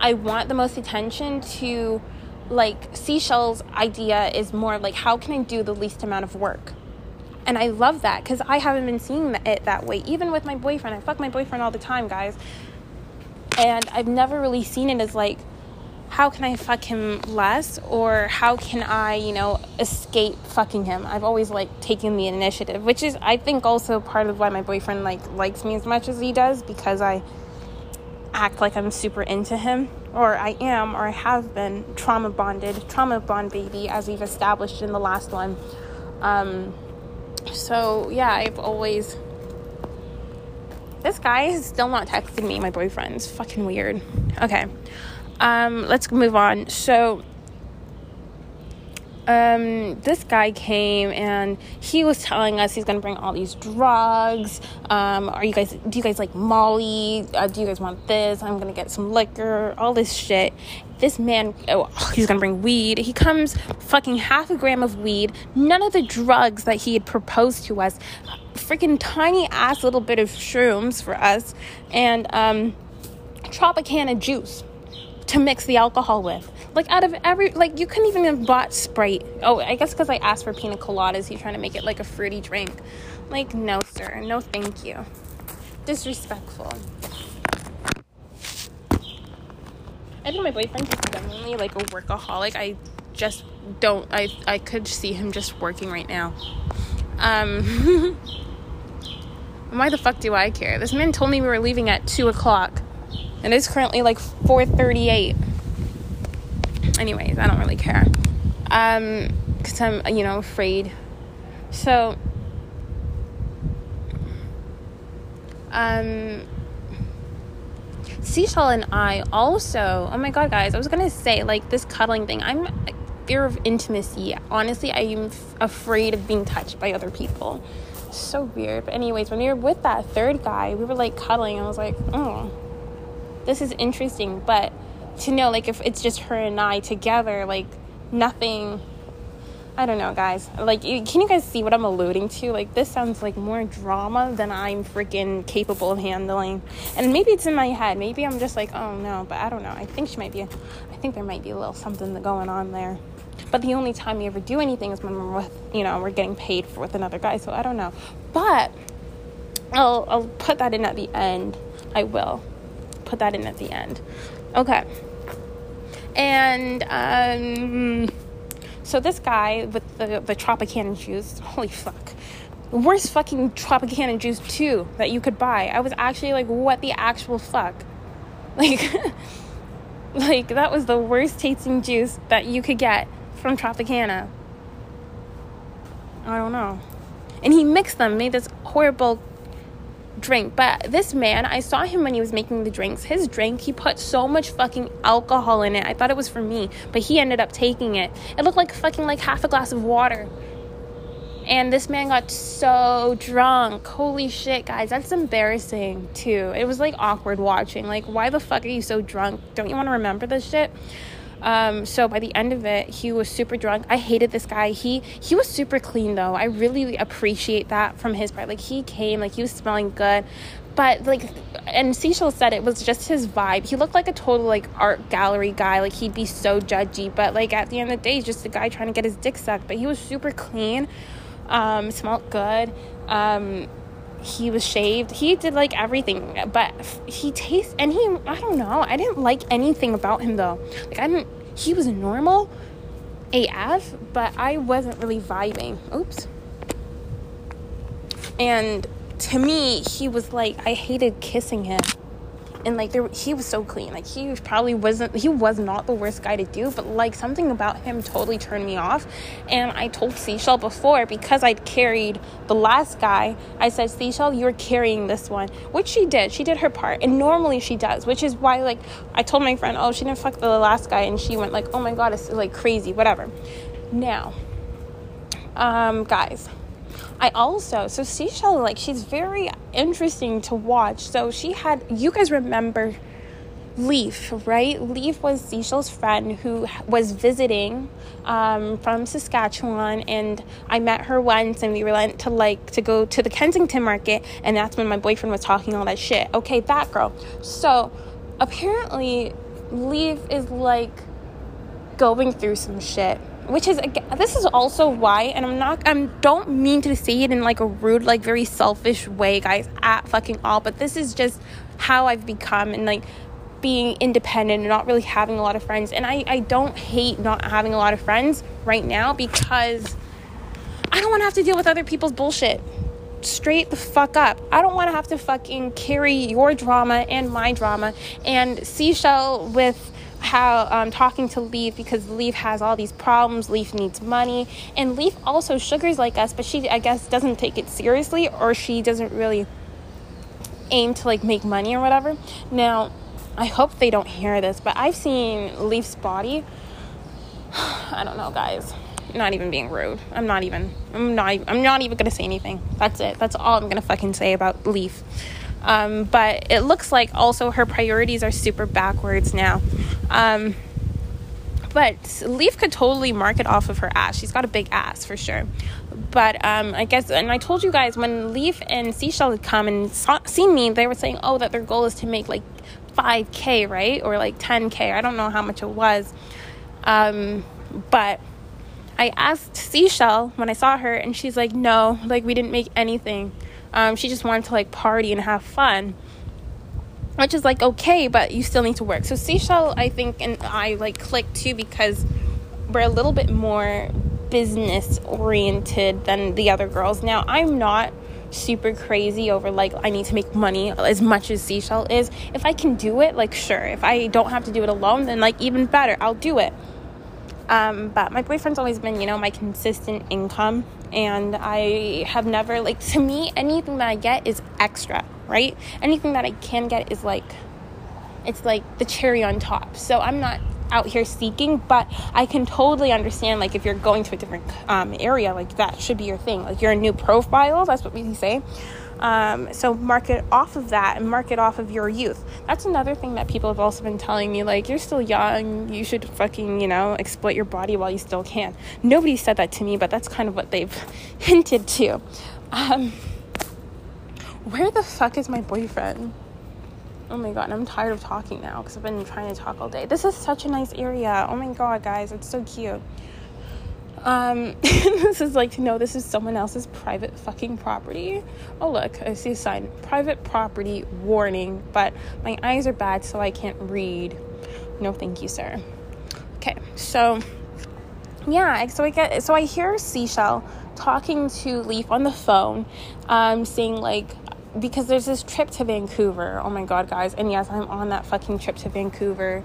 Speaker 1: I want the most attention to like seashell's idea is more like how can I do the least amount of work. And I love that because I haven't been seeing it that way. Even with my boyfriend, I fuck my boyfriend all the time, guys. And I've never really seen it as like, how can I fuck him less or how can I, you know, escape fucking him? I've always like taken the initiative, which is I think also part of why my boyfriend like likes me as much as he does because I act like I'm super into him or I am or I have been trauma bonded, trauma bond baby as we've established in the last one. Um so yeah, I've always this guy is still not texting me, my boyfriend's fucking weird. Okay. Um, let's move on. So, um, this guy came and he was telling us he's gonna bring all these drugs. Um, are you guys? Do you guys like Molly? Uh, do you guys want this? I'm gonna get some liquor. All this shit. This man, oh, he's gonna bring weed. He comes fucking half a gram of weed. None of the drugs that he had proposed to us. Freaking tiny ass little bit of shrooms for us, and um, Tropicana juice to mix the alcohol with. Like out of every like you couldn't even have bought Sprite. Oh, I guess because I asked for pina coladas, he's trying to make it like a fruity drink. Like no, sir, no, thank you. Disrespectful. I think my boyfriend is genuinely like a workaholic. I just don't. I I could see him just working right now. Um. why the fuck do I care? This man told me we were leaving at two o'clock. And it's currently like 4:38. Anyways, I don't really care. Um cuz I'm you know afraid. So um Seashell and I also, oh my god, guys, I was gonna say, like, this cuddling thing, I'm fear of intimacy. Honestly, I am f- afraid of being touched by other people. So weird. But, anyways, when we were with that third guy, we were like cuddling. I was like, oh, this is interesting, but to know like if it's just her and I together, like nothing. I don't know, guys. Like, can you guys see what I'm alluding to? Like, this sounds like more drama than I'm freaking capable of handling. And maybe it's in my head. Maybe I'm just like, oh no, but I don't know. I think she might be. I think there might be a little something going on there. But the only time we ever do anything is when we're with, you know, we're getting paid for with another guy. So I don't know. But I'll I'll put that in at the end. I will put that in at the end. Okay. And um, so this guy with the, the Tropicana juice, holy fuck. Worst fucking Tropicana juice, too, that you could buy. I was actually like, what the actual fuck? Like, like that was the worst tasting juice that you could get from Tropicana. I don't know. And he mixed them, made this horrible drink. But this man, I saw him when he was making the drinks. His drink, he put so much fucking alcohol in it. I thought it was for me, but he ended up taking it. It looked like fucking like half a glass of water. And this man got so drunk. Holy shit, guys. That's embarrassing, too. It was like awkward watching. Like, why the fuck are you so drunk? Don't you want to remember this shit? Um, so by the end of it, he was super drunk. I hated this guy. He he was super clean though. I really appreciate that from his part. Like he came, like he was smelling good. But like and Seashell said it was just his vibe. He looked like a total like art gallery guy. Like he'd be so judgy. But like at the end of the day, he's just a guy trying to get his dick sucked. But he was super clean. Um, smelled good. Um, he was shaved. He did like everything, but he tastes and he I don't know. I didn't like anything about him though. Like I didn't. He was normal AF, but I wasn't really vibing. Oops. And to me, he was like I hated kissing him. And like there he was so clean. Like he probably wasn't he was not the worst guy to do but like something about him totally turned me off. And i told seashell before because i'd carried the last guy i said seashell you're carrying this one which she did. She did her part and normally she does which is why like i told my friend oh she didn't fuck the last guy and she went like oh my god it's like crazy whatever. Now um guys I also, so Seashell, like, she's very interesting to watch. So she had, you guys remember Leaf, right? Leaf was Seashell's friend who was visiting um, from Saskatchewan, and I met her once, and we went to like to go to the Kensington Market, and that's when my boyfriend was talking all that shit. Okay, that girl. So apparently, Leaf is like going through some shit which is this is also why and i'm not i don't mean to say it in like a rude like very selfish way guys at fucking all but this is just how i've become and like being independent and not really having a lot of friends and i i don't hate not having a lot of friends right now because i don't want to have to deal with other people's bullshit straight the fuck up. I don't want to have to fucking carry your drama and my drama and seashell with how um, talking to Leaf because Leaf has all these problems. Leaf needs money, and Leaf also sugars like us, but she I guess doesn't take it seriously, or she doesn't really aim to like make money or whatever. Now, I hope they don't hear this, but I've seen Leaf's body. I don't know, guys. Not even being rude. I'm not even. I'm not. I'm not even gonna say anything. That's it. That's all I'm gonna fucking say about Leaf. Um, but it looks like also her priorities are super backwards now. Um, but Leaf could totally market off of her ass. She's got a big ass for sure. But um, I guess, and I told you guys when Leaf and Seashell had come and saw, seen me, they were saying, oh, that their goal is to make like 5K, right? Or like 10K. I don't know how much it was. Um, but I asked Seashell when I saw her, and she's like, no, like we didn't make anything. Um, she just wanted to like party and have fun which is like okay, but you still need to work. So Seashell, I think, and I like click too because we're a little bit more business oriented than the other girls. Now, I'm not super crazy over like I need to make money as much as Seashell is. If I can do it, like sure. If I don't have to do it alone, then like even better, I'll do it. Um, but my boyfriend's always been, you know, my consistent income, and I have never like to me anything that I get is extra right? Anything that I can get is like, it's like the cherry on top. So I'm not out here seeking, but I can totally understand like if you're going to a different um, area, like that should be your thing. Like you're a new profile, that's what we say. Um, so market off of that and market off of your youth. That's another thing that people have also been telling me. Like you're still young, you should fucking you know exploit your body while you still can. Nobody said that to me, but that's kind of what they've hinted to. Um, where the fuck is my boyfriend? Oh my god, I'm tired of talking now because I've been trying to talk all day. This is such a nice area. Oh my god, guys, it's so cute. Um, this is like know this is someone else's private fucking property. Oh look, I see a sign. Private property warning, but my eyes are bad so I can't read. No, thank you, sir. Okay, so yeah, so I get so I hear Seashell talking to Leaf on the phone, um, saying like because there's this trip to Vancouver. Oh my god, guys. And yes, I'm on that fucking trip to Vancouver.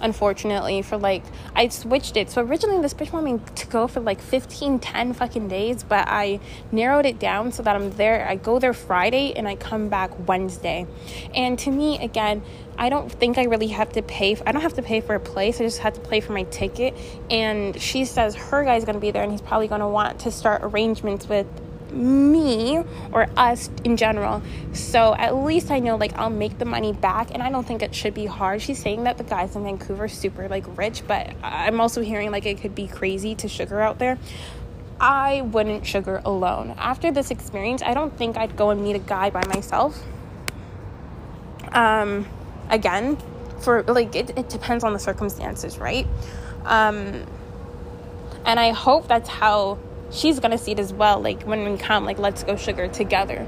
Speaker 1: Unfortunately, for like, I switched it. So originally, this bitch wanted me to go for like 15, 10 fucking days, but I narrowed it down so that I'm there. I go there Friday and I come back Wednesday. And to me, again, I don't think I really have to pay. I don't have to pay for a place. I just have to pay for my ticket. And she says her guy's gonna be there, and he's probably gonna want to start arrangements with me or us in general. So at least I know like I'll make the money back and I don't think it should be hard. She's saying that the guys in Vancouver super like rich, but I'm also hearing like it could be crazy to sugar out there. I wouldn't sugar alone. After this experience, I don't think I'd go and meet a guy by myself. Um again, for like it, it depends on the circumstances, right? Um and I hope that's how she's gonna see it as well like when we come like let's go sugar together.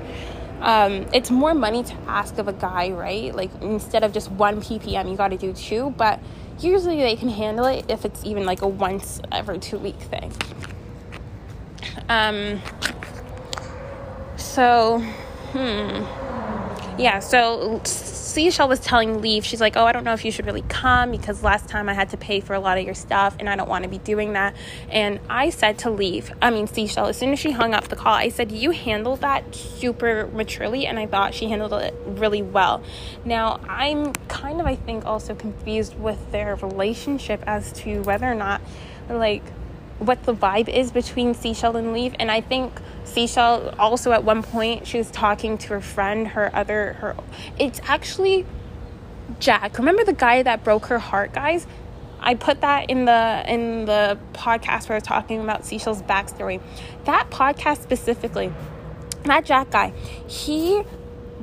Speaker 1: Um, it's more money to ask of a guy right? Like instead of just one ppm you got to do two but usually they can handle it if it's even like a once every two week thing. Um so hmm. Yeah so Seashell was telling Leaf, she's like, Oh, I don't know if you should really come because last time I had to pay for a lot of your stuff and I don't want to be doing that. And I said to Leaf, I mean, Seashell, as soon as she hung up the call, I said, You handled that super maturely and I thought she handled it really well. Now, I'm kind of, I think, also confused with their relationship as to whether or not, like, what the vibe is between Seashell and Leaf. And I think Seashell also at one point she was talking to her friend, her other her it's actually Jack. Remember the guy that broke her heart, guys? I put that in the in the podcast where I was talking about Seashell's backstory. That podcast specifically, that Jack guy, he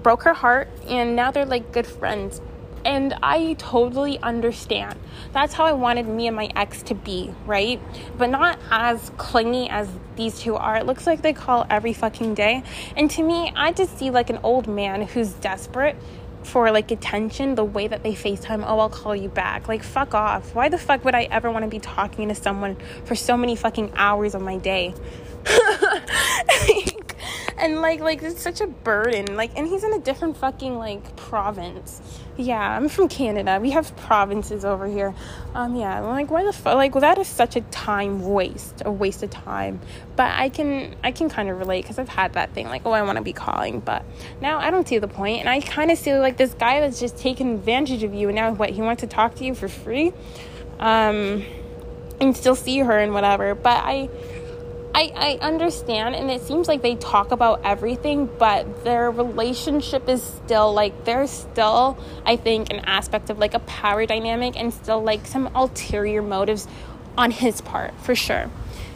Speaker 1: broke her heart and now they're like good friends. And I totally understand. That's how I wanted me and my ex to be, right? But not as clingy as these two are. It looks like they call every fucking day. And to me, I just see like an old man who's desperate for like attention the way that they FaceTime, oh, I'll call you back. Like, fuck off. Why the fuck would I ever want to be talking to someone for so many fucking hours of my day? and like like it's such a burden like and he's in a different fucking like province yeah i'm from canada. We have provinces over here. Um yeah like why the fuck like well that is such a time waste a waste of time. But i can i can kind of relate because i've had that thing like oh i want to be calling. But now i don't see the point and i kind of see like this guy that's just taking advantage of you and now what he wants to talk to you for free? Um and still see her and whatever. But i I, I understand, and it seems like they talk about everything, but their relationship is still like there's still, I think, an aspect of like a power dynamic and still like some ulterior motives on his part for sure.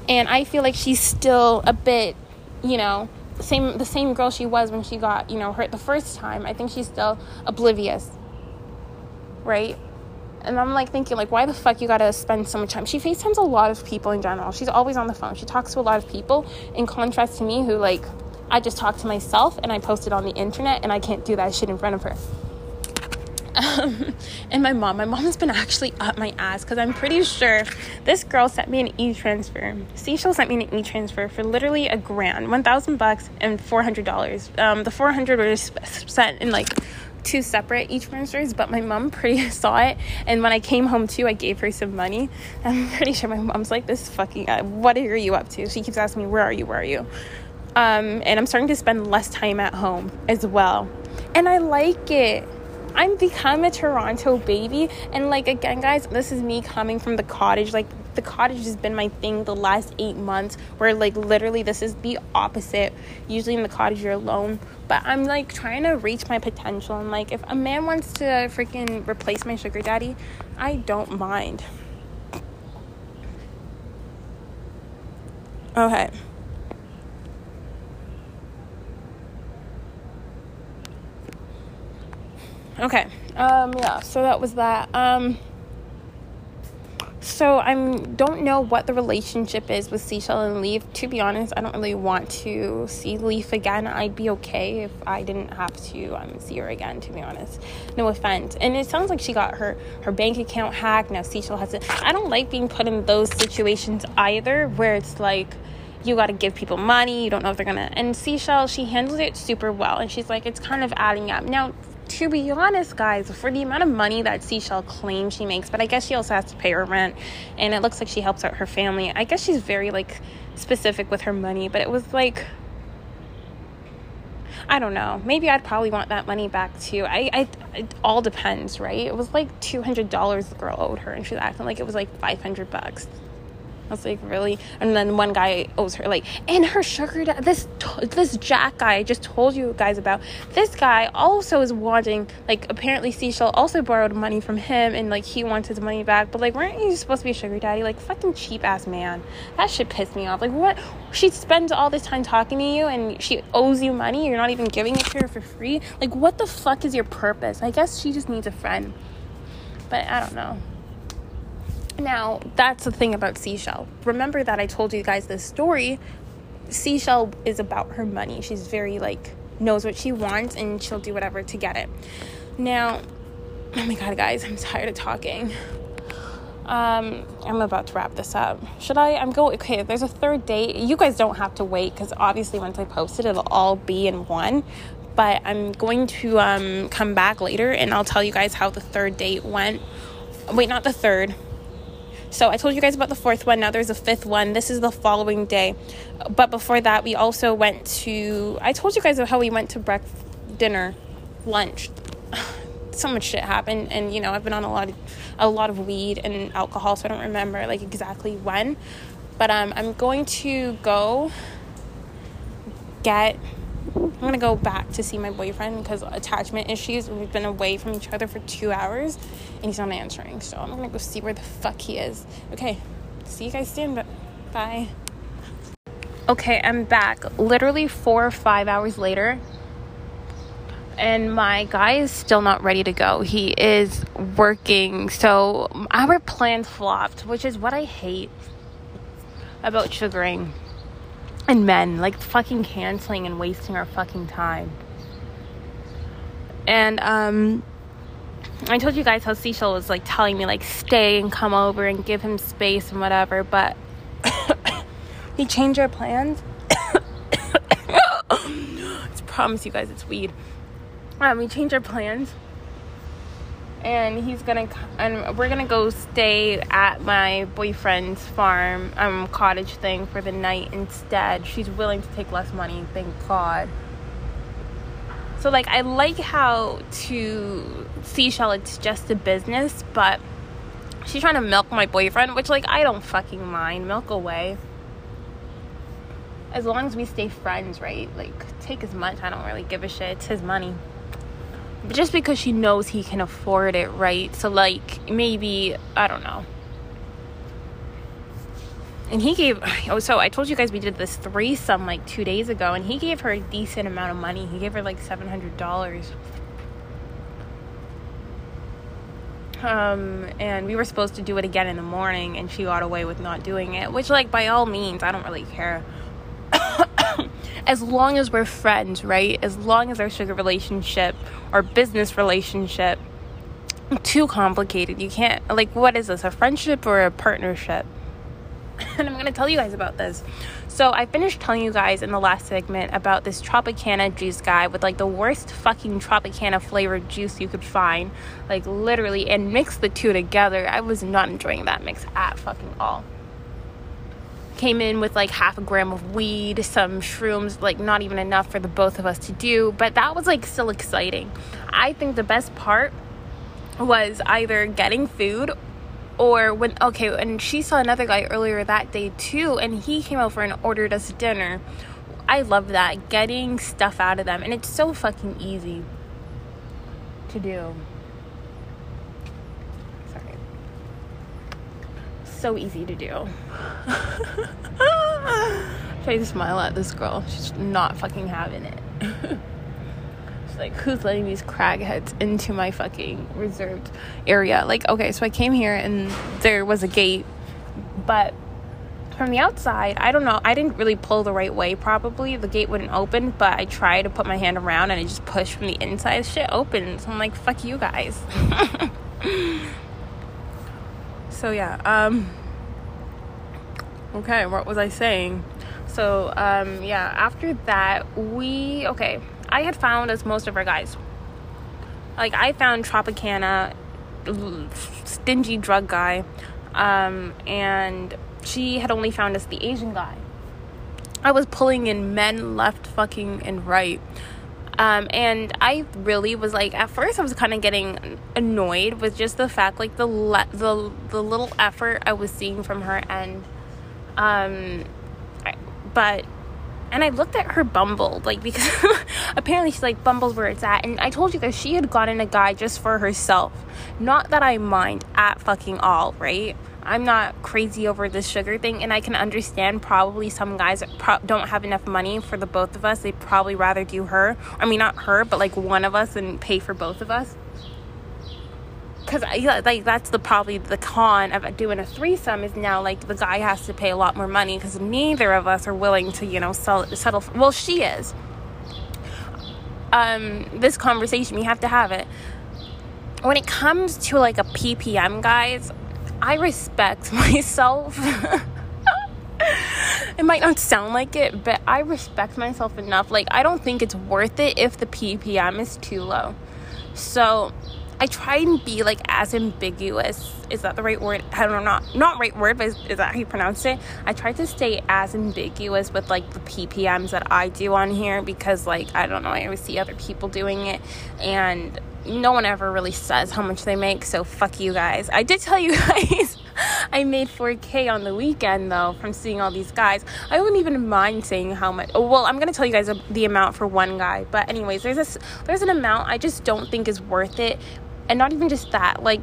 Speaker 1: And I feel like she's still a bit, you know, same the same girl she was when she got you know hurt the first time. I think she's still oblivious, right? And I'm like thinking, like, why the fuck you gotta spend so much time? She FaceTimes a lot of people in general. She's always on the phone. She talks to a lot of people, in contrast to me, who, like, I just talk to myself and I post it on the internet and I can't do that shit in front of her. Um, and my mom, my mom has been actually up my ass because I'm pretty sure this girl sent me an e transfer. Seashell sent me an e transfer for literally a grand, 1000 bucks, and $400. Um, the 400 was sent in like two separate each transfers, but my mom pretty saw it. And when I came home too, I gave her some money. I'm pretty sure my mom's like, "This fucking, uh, what are you up to?" She keeps asking me, "Where are you? Where are you?" Um, and I'm starting to spend less time at home as well, and I like it. I'm become a Toronto baby, and like again, guys, this is me coming from the cottage. Like the cottage has been my thing the last eight months, where like literally this is the opposite. Usually in the cottage you're alone, but I'm like trying to reach my potential. And like, if a man wants to freaking replace my sugar daddy, I don't mind. Okay. Okay. Um yeah, so that was that. Um so I don't know what the relationship is with Seashell and Leaf. To be honest, I don't really want to see Leaf again. I'd be okay if I didn't have to um, see her again. To be honest, no offense. And it sounds like she got her her bank account hacked. Now Seashell has it. I don't like being put in those situations either, where it's like you got to give people money. You don't know if they're gonna. And Seashell, she handled it super well, and she's like, it's kind of adding up now to be honest, guys, for the amount of money that Seashell claims she makes, but I guess she also has to pay her rent, and it looks like she helps out her family. I guess she's very like specific with her money, but it was like I don't know. Maybe I'd probably want that money back too. I, I it all depends, right? It was like two hundred dollars the girl owed her, and she's acting like it was like five hundred bucks. I was like, really? And then one guy owes her like, and her sugar dad, this this Jack guy I just told you guys about. This guy also is wanting like apparently Seashell also borrowed money from him and like he wants his money back. But like, weren't you supposed to be a sugar daddy? Like fucking cheap ass man. That shit pissed me off. Like what? She spends all this time talking to you and she owes you money. You're not even giving it to her for free. Like what the fuck is your purpose? I guess she just needs a friend. But I don't know. Now, that's the thing about Seashell. Remember that I told you guys this story. Seashell is about her money. She's very, like, knows what she wants and she'll do whatever to get it. Now, oh my god, guys, I'm tired of talking. Um, I'm about to wrap this up. Should I? I'm going. Okay, there's a third date. You guys don't have to wait because obviously once I post it, it'll all be in one. but I'm going to um, come back later and I'll tell you guys how the third date went. Wait, not the third. So I told you guys about the fourth one. Now there's a fifth one. This is the following day. But before that, we also went to. I told you guys how we went to breakfast, dinner, lunch. so much shit happened, and you know I've been on a lot of a lot of weed and alcohol, so I don't remember like exactly when. But um, I'm going to go get I'm gonna go back to see my boyfriend because attachment issues. We've been away from each other for two hours and he's not answering. So I'm gonna go see where the fuck he is. Okay, see you guys soon, bye. Okay, I'm back. Literally four or five hours later, and my guy is still not ready to go. He is working, so our plans flopped, which is what I hate about sugaring and men like fucking canceling and wasting our fucking time. And um I told you guys how Seashell was like telling me like stay and come over and give him space and whatever, but he changed our plans. I promise you guys it's weed. Um, we changed our plans and he's gonna and we're gonna go stay at my boyfriend's farm um cottage thing for the night instead. She's willing to take less money thank god. So like i like how to seashell it's just a business but she's trying to milk my boyfriend which like i don't fucking mind. Milk away. As long as we stay friends right? Like take as much. I don't really give a shit. It's his money just because she knows he can afford it, right? So, like, maybe, I don't know. And he gave, oh, so I told you guys we did this threesome like two days ago, and he gave her a decent amount of money. He gave her like $700. Um, and we were supposed to do it again in the morning, and she got away with not doing it, which, like, by all means, I don't really care. as long as we're friends, right? As long as our sugar relationship or business relationship too complicated. You can't like what is this? A friendship or a partnership? and I'm going to tell you guys about this. So, I finished telling you guys in the last segment about this Tropicana juice guy with like the worst fucking Tropicana flavored juice you could find, like literally, and mix the two together. I was not enjoying that mix at fucking all came in with like half a gram of weed, some shrooms, like not even enough for the both of us to do, but that was like still exciting. I think the best part was either getting food or when okay, and she saw another guy earlier that day too, and he came over and ordered us dinner. I love that getting stuff out of them, and it's so fucking easy to do. So easy to do. Try to smile at this girl. She's not fucking having it. She's like, who's letting these cragheads into my fucking reserved area? Like, okay, so I came here and there was a gate, but from the outside, I don't know. I didn't really pull the right way, probably. The gate wouldn't open, but I tried to put my hand around and I just pushed from the inside. Shit opens. I'm like, fuck you guys. so yeah um okay what was i saying? So um yeah after that we okay i had found as most of our guys like i found tropicana stingy drug guy um and she had only found us the asian guy. I was pulling in men left fucking and right um, and I really was like, at first, I was kind of getting annoyed with just the fact, like the le- the the little effort I was seeing from her end. Um, but and I looked at her Bumble, like because apparently she's like Bumble's where it's at. And I told you that she had gotten a guy just for herself. Not that I mind at fucking all, right? I'm not crazy over this sugar thing, and I can understand probably some guys pro- don't have enough money for the both of us. They'd probably rather do her. I mean, not her, but like one of us and pay for both of us. Because like that's the probably the con of doing a threesome is now like the guy has to pay a lot more money because neither of us are willing to you know sell, settle. For, well, she is. Um, this conversation we have to have it when it comes to like a ppm guys I respect myself it might not sound like it, but I respect myself enough. Like, I don't think it's worth it if the ppm is too low. So, I try and be like as ambiguous. Is that the right word? I don't know, not not right word, but is, is that how you pronounce it? I try to stay as ambiguous with like the ppms that I do on here because like I don't know, I always see other people doing it, and no one ever really says how much they make. So fuck you guys. I did tell you guys. I made 4K on the weekend though from seeing all these guys. I wouldn't even mind saying how much. Oh, well, I'm gonna tell you guys the amount for one guy. But anyways, there's this there's an amount I just don't think is worth it, and not even just that. Like,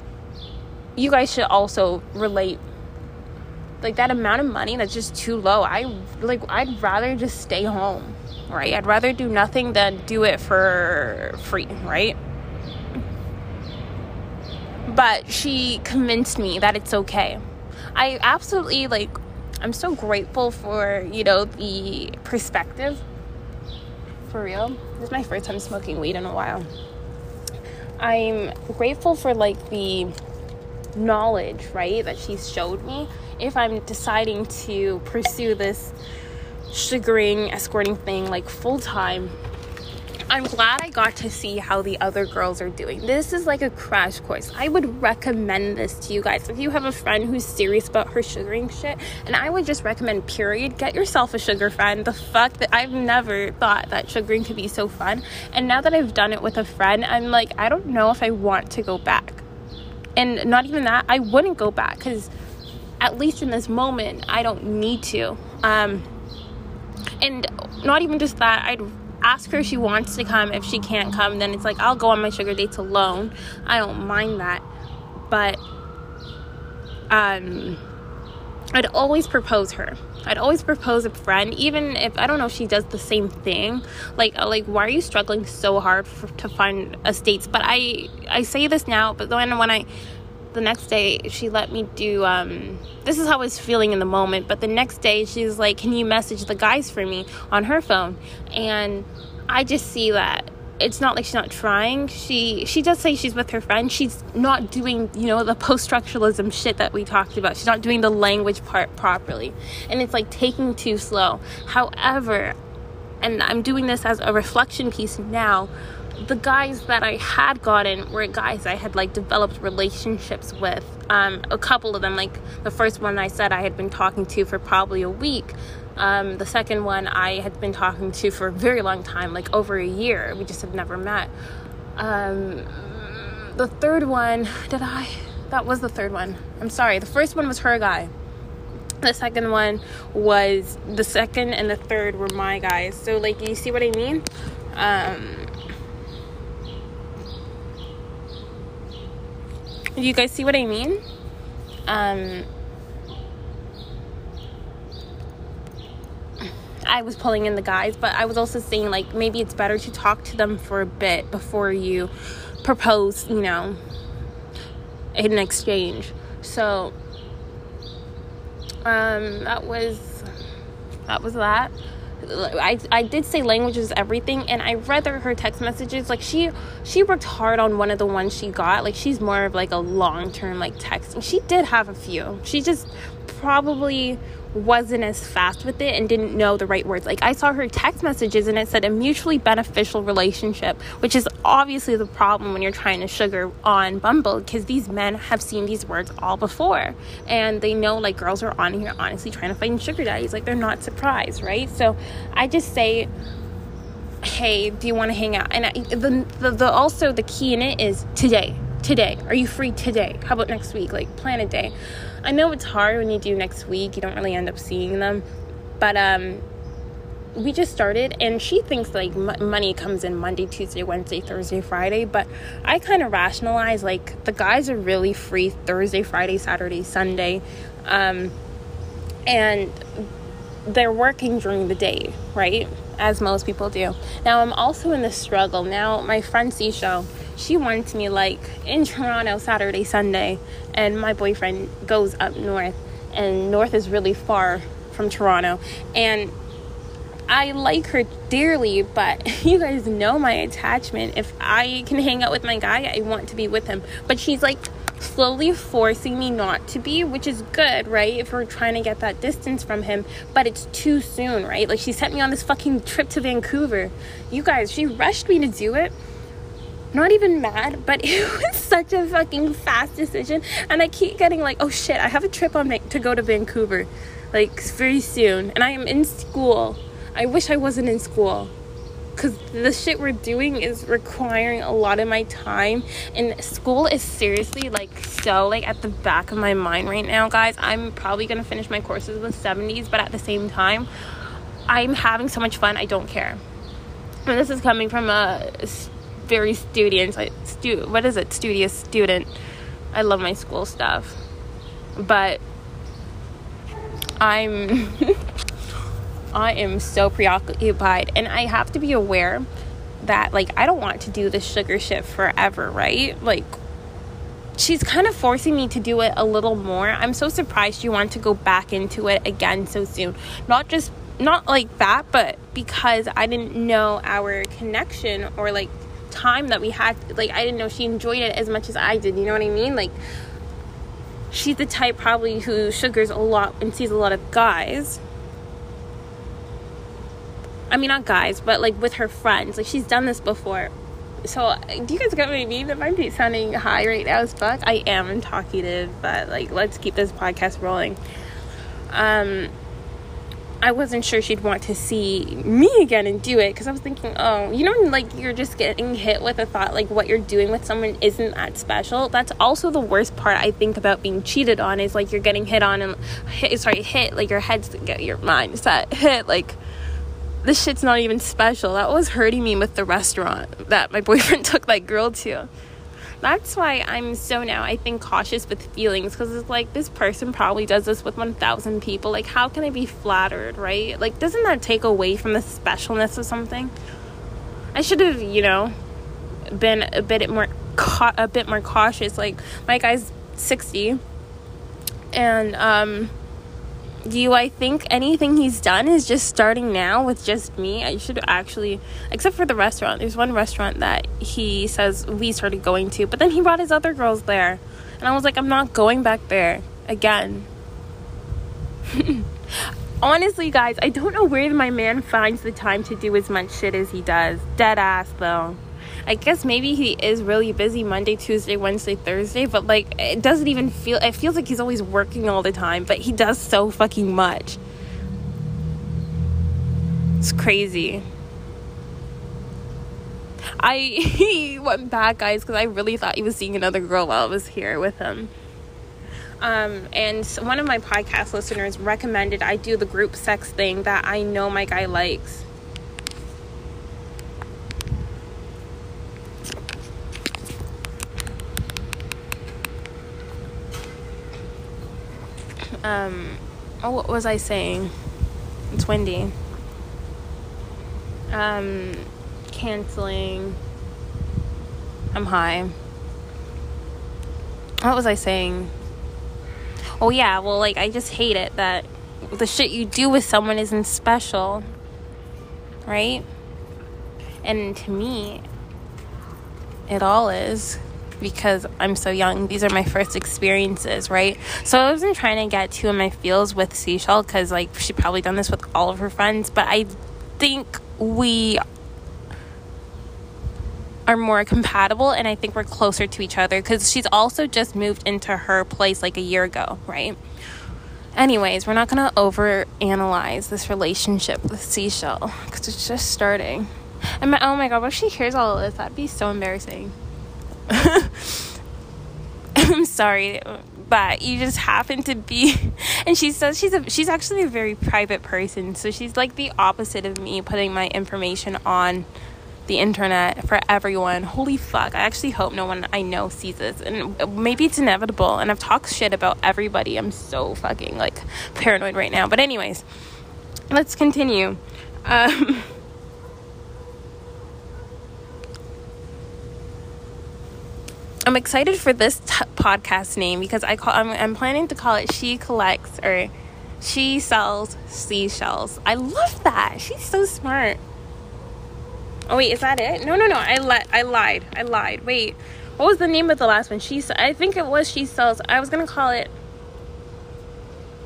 Speaker 1: you guys should also relate. Like that amount of money that's just too low. I like I'd rather just stay home, right? I'd rather do nothing than do it for free, right? But she convinced me that it's okay. I absolutely like I'm so grateful for, you know, the perspective. For real. This is my first time smoking weed in a while. I'm grateful for like the knowledge, right, that she showed me if I'm deciding to pursue this sugaring escorting thing like full time I'm glad I got to see how the other girls are doing. This is like a crash course. I would recommend this to you guys. If you have a friend who's serious about her sugaring shit, and I would just recommend, period, get yourself a sugar friend. The fuck that I've never thought that sugaring could be so fun. And now that I've done it with a friend, I'm like, I don't know if I want to go back. And not even that, I wouldn't go back because at least in this moment, I don't need to. Um, and not even just that, I'd ask her if she wants to come. If she can't come, then it's like I'll go on my sugar dates alone. I don't mind that. But um I'd always propose her. I'd always propose a friend, even if I don't know if she does the same thing. Like, uh, like, why are you struggling so hard for, to find a states? But I, I say this now, but then when I the next day she let me do um, this is how i was feeling in the moment but the next day she's like can you message the guys for me on her phone? And i just see that it's not like she's not trying. She she does say she's with her friend. She's not doing you know the post-structuralism shit that we talked about. She's not doing the language part properly. And it's like taking too slow. However and i'm doing this as a reflection piece now the guys that I had gotten were guys I had like developed relationships with. Um, a couple of them, like the first one I said I had been talking to for probably a week. Um, the second one I had been talking to for a very long time, like over a year. We just had never met. Um, the third one, did I? That was the third one. I'm sorry. The first one was her guy. The second one was the second and the third were my guys. So, like, you see what I mean? Um, you guys see what I mean? Um, I was pulling in the guys, but I was also saying like maybe it's better to talk to them for a bit before you propose, you know, in exchange. So um that was that was that. I, I did say language is everything and i read her text messages like she she worked hard on one of the ones she got. Like she's more of like a long-term like texting she did have a few. She just probably wasn't as fast with it and didn't know the right words. Like I saw her text messages and it said a mutually beneficial relationship, which is obviously the problem when you're trying to sugar on Bumble because these men have seen these words all before and they know like girls are on here honestly trying to find sugar daddies. Like they're not surprised, right? So I just say hey do you want to hang out and I, the, the, the also the key in it is today today are you free today how about next week like plan a day I know it's hard when you do next week, you don't really end up seeing them, but um, we just started and she thinks like m- money comes in Monday, Tuesday, Wednesday, Thursday, Friday, but I kind of rationalize like the guys are really free Thursday, Friday, Saturday, Sunday. Um, and they're working during the day, right? As most people do. Now I'm also in the struggle. Now my friend Seashell, she wants me like in Toronto Saturday, Sunday, and my boyfriend goes up north, and north is really far from Toronto, and I like her dearly, but you guys know my attachment. If I can hang out with my guy, I want to be with him. But she's like slowly forcing me not to be, which is good, right? If we're trying to get that distance from him, but it's too soon, right? Like she sent me on this fucking trip to Vancouver. You guys, she rushed me to do it. Not even mad, but it was such a fucking fast decision. And I keep getting like, oh shit, I have a trip on to go to Vancouver, like very soon, and I am in school. I wish I wasn't in school because the shit we're doing is requiring a lot of my time and school is seriously like so like at the back of my mind right now guys i'm probably gonna finish my courses with 70s but at the same time i'm having so much fun i don't care and this is coming from a very studious stu- what is it studious student i love my school stuff but i'm I am so preoccupied and I have to be aware that like I don't want to do the sugar shit forever, right? Like she's kind of forcing me to do it a little more. I'm so surprised you want to go back into it again so soon. Not just not like that, but because I didn't know our connection or like time that we had like I didn't know she enjoyed it as much as I did. You know what I mean? Like she's the type probably who sugars a lot and sees a lot of guys I mean, not guys, but like with her friends. Like she's done this before. So, do you guys get what I mean? Might be sounding high right now as fuck. I am talkative, but like, let's keep this podcast rolling. Um, I wasn't sure she'd want to see me again and do it because I was thinking, oh, you know, like you're just getting hit with a thought like what you're doing with someone isn't that special. That's also the worst part I think about being cheated on is like you're getting hit on and hit, sorry, hit like your head's your mindset hit like this shit's not even special. That was hurting me with the restaurant that my boyfriend took that girl to. That's why I'm so now, I think, cautious with feelings because it's like this person probably does this with 1,000 people. Like, how can I be flattered, right? Like, doesn't that take away from the specialness of something? I should have, you know, been a bit more a bit more cautious. Like, my guy's 60 and um do you I think anything he's done is just starting now with just me? I should actually, except for the restaurant. There's one restaurant that he says we started going to, but then he brought his other girls there. And I was like, I'm not going back there again. Honestly, guys, I don't know where my man finds the time to do as much shit as he does. Dead ass, though. I guess maybe he is really busy Monday, Tuesday, Wednesday, Thursday, but like it doesn't even feel it feels like he's always working all the time, but he does so fucking much. It's crazy. I he went back, guys, because I really thought he was seeing another girl while I was here with him. Um, and one of my podcast listeners recommended I do the group sex thing that I know my guy likes. Um oh what was i saying? It's windy. Um canceling. I'm high. What was i saying? Oh yeah well like i just hate it that the shit you do with someone isn't special right? And to me it all is because I'm so young. These are my first experiences, right? So I wasn't trying to get too in my feels with Seashell because, like, she probably done this with all of her friends, but I think we are more compatible and I think we're closer to each other because she's also just moved into her place like a year ago, right? Anyways, we're not gonna over analyze this relationship with Seashell because it's just starting. And my, oh my god, what if she hears all of this? That'd be so embarrassing. I'm sorry, but you just happen to be and she says she's a she's actually a very private person, so she's like the opposite of me putting my information on the internet for everyone. Holy fuck. I actually hope no one I know sees this. And maybe it's inevitable. And I've talked shit about everybody. I'm so fucking like paranoid right now. But anyways, let's continue. Um I'm excited for this t- podcast name because I call I'm, I'm planning to call it She Collects or She Sells Seashells. I love that. She's so smart. Oh wait, is that it? No, no, no. I li- I lied. I lied. Wait. what was the name of the last one? She I think it was she sells. I was gonna call it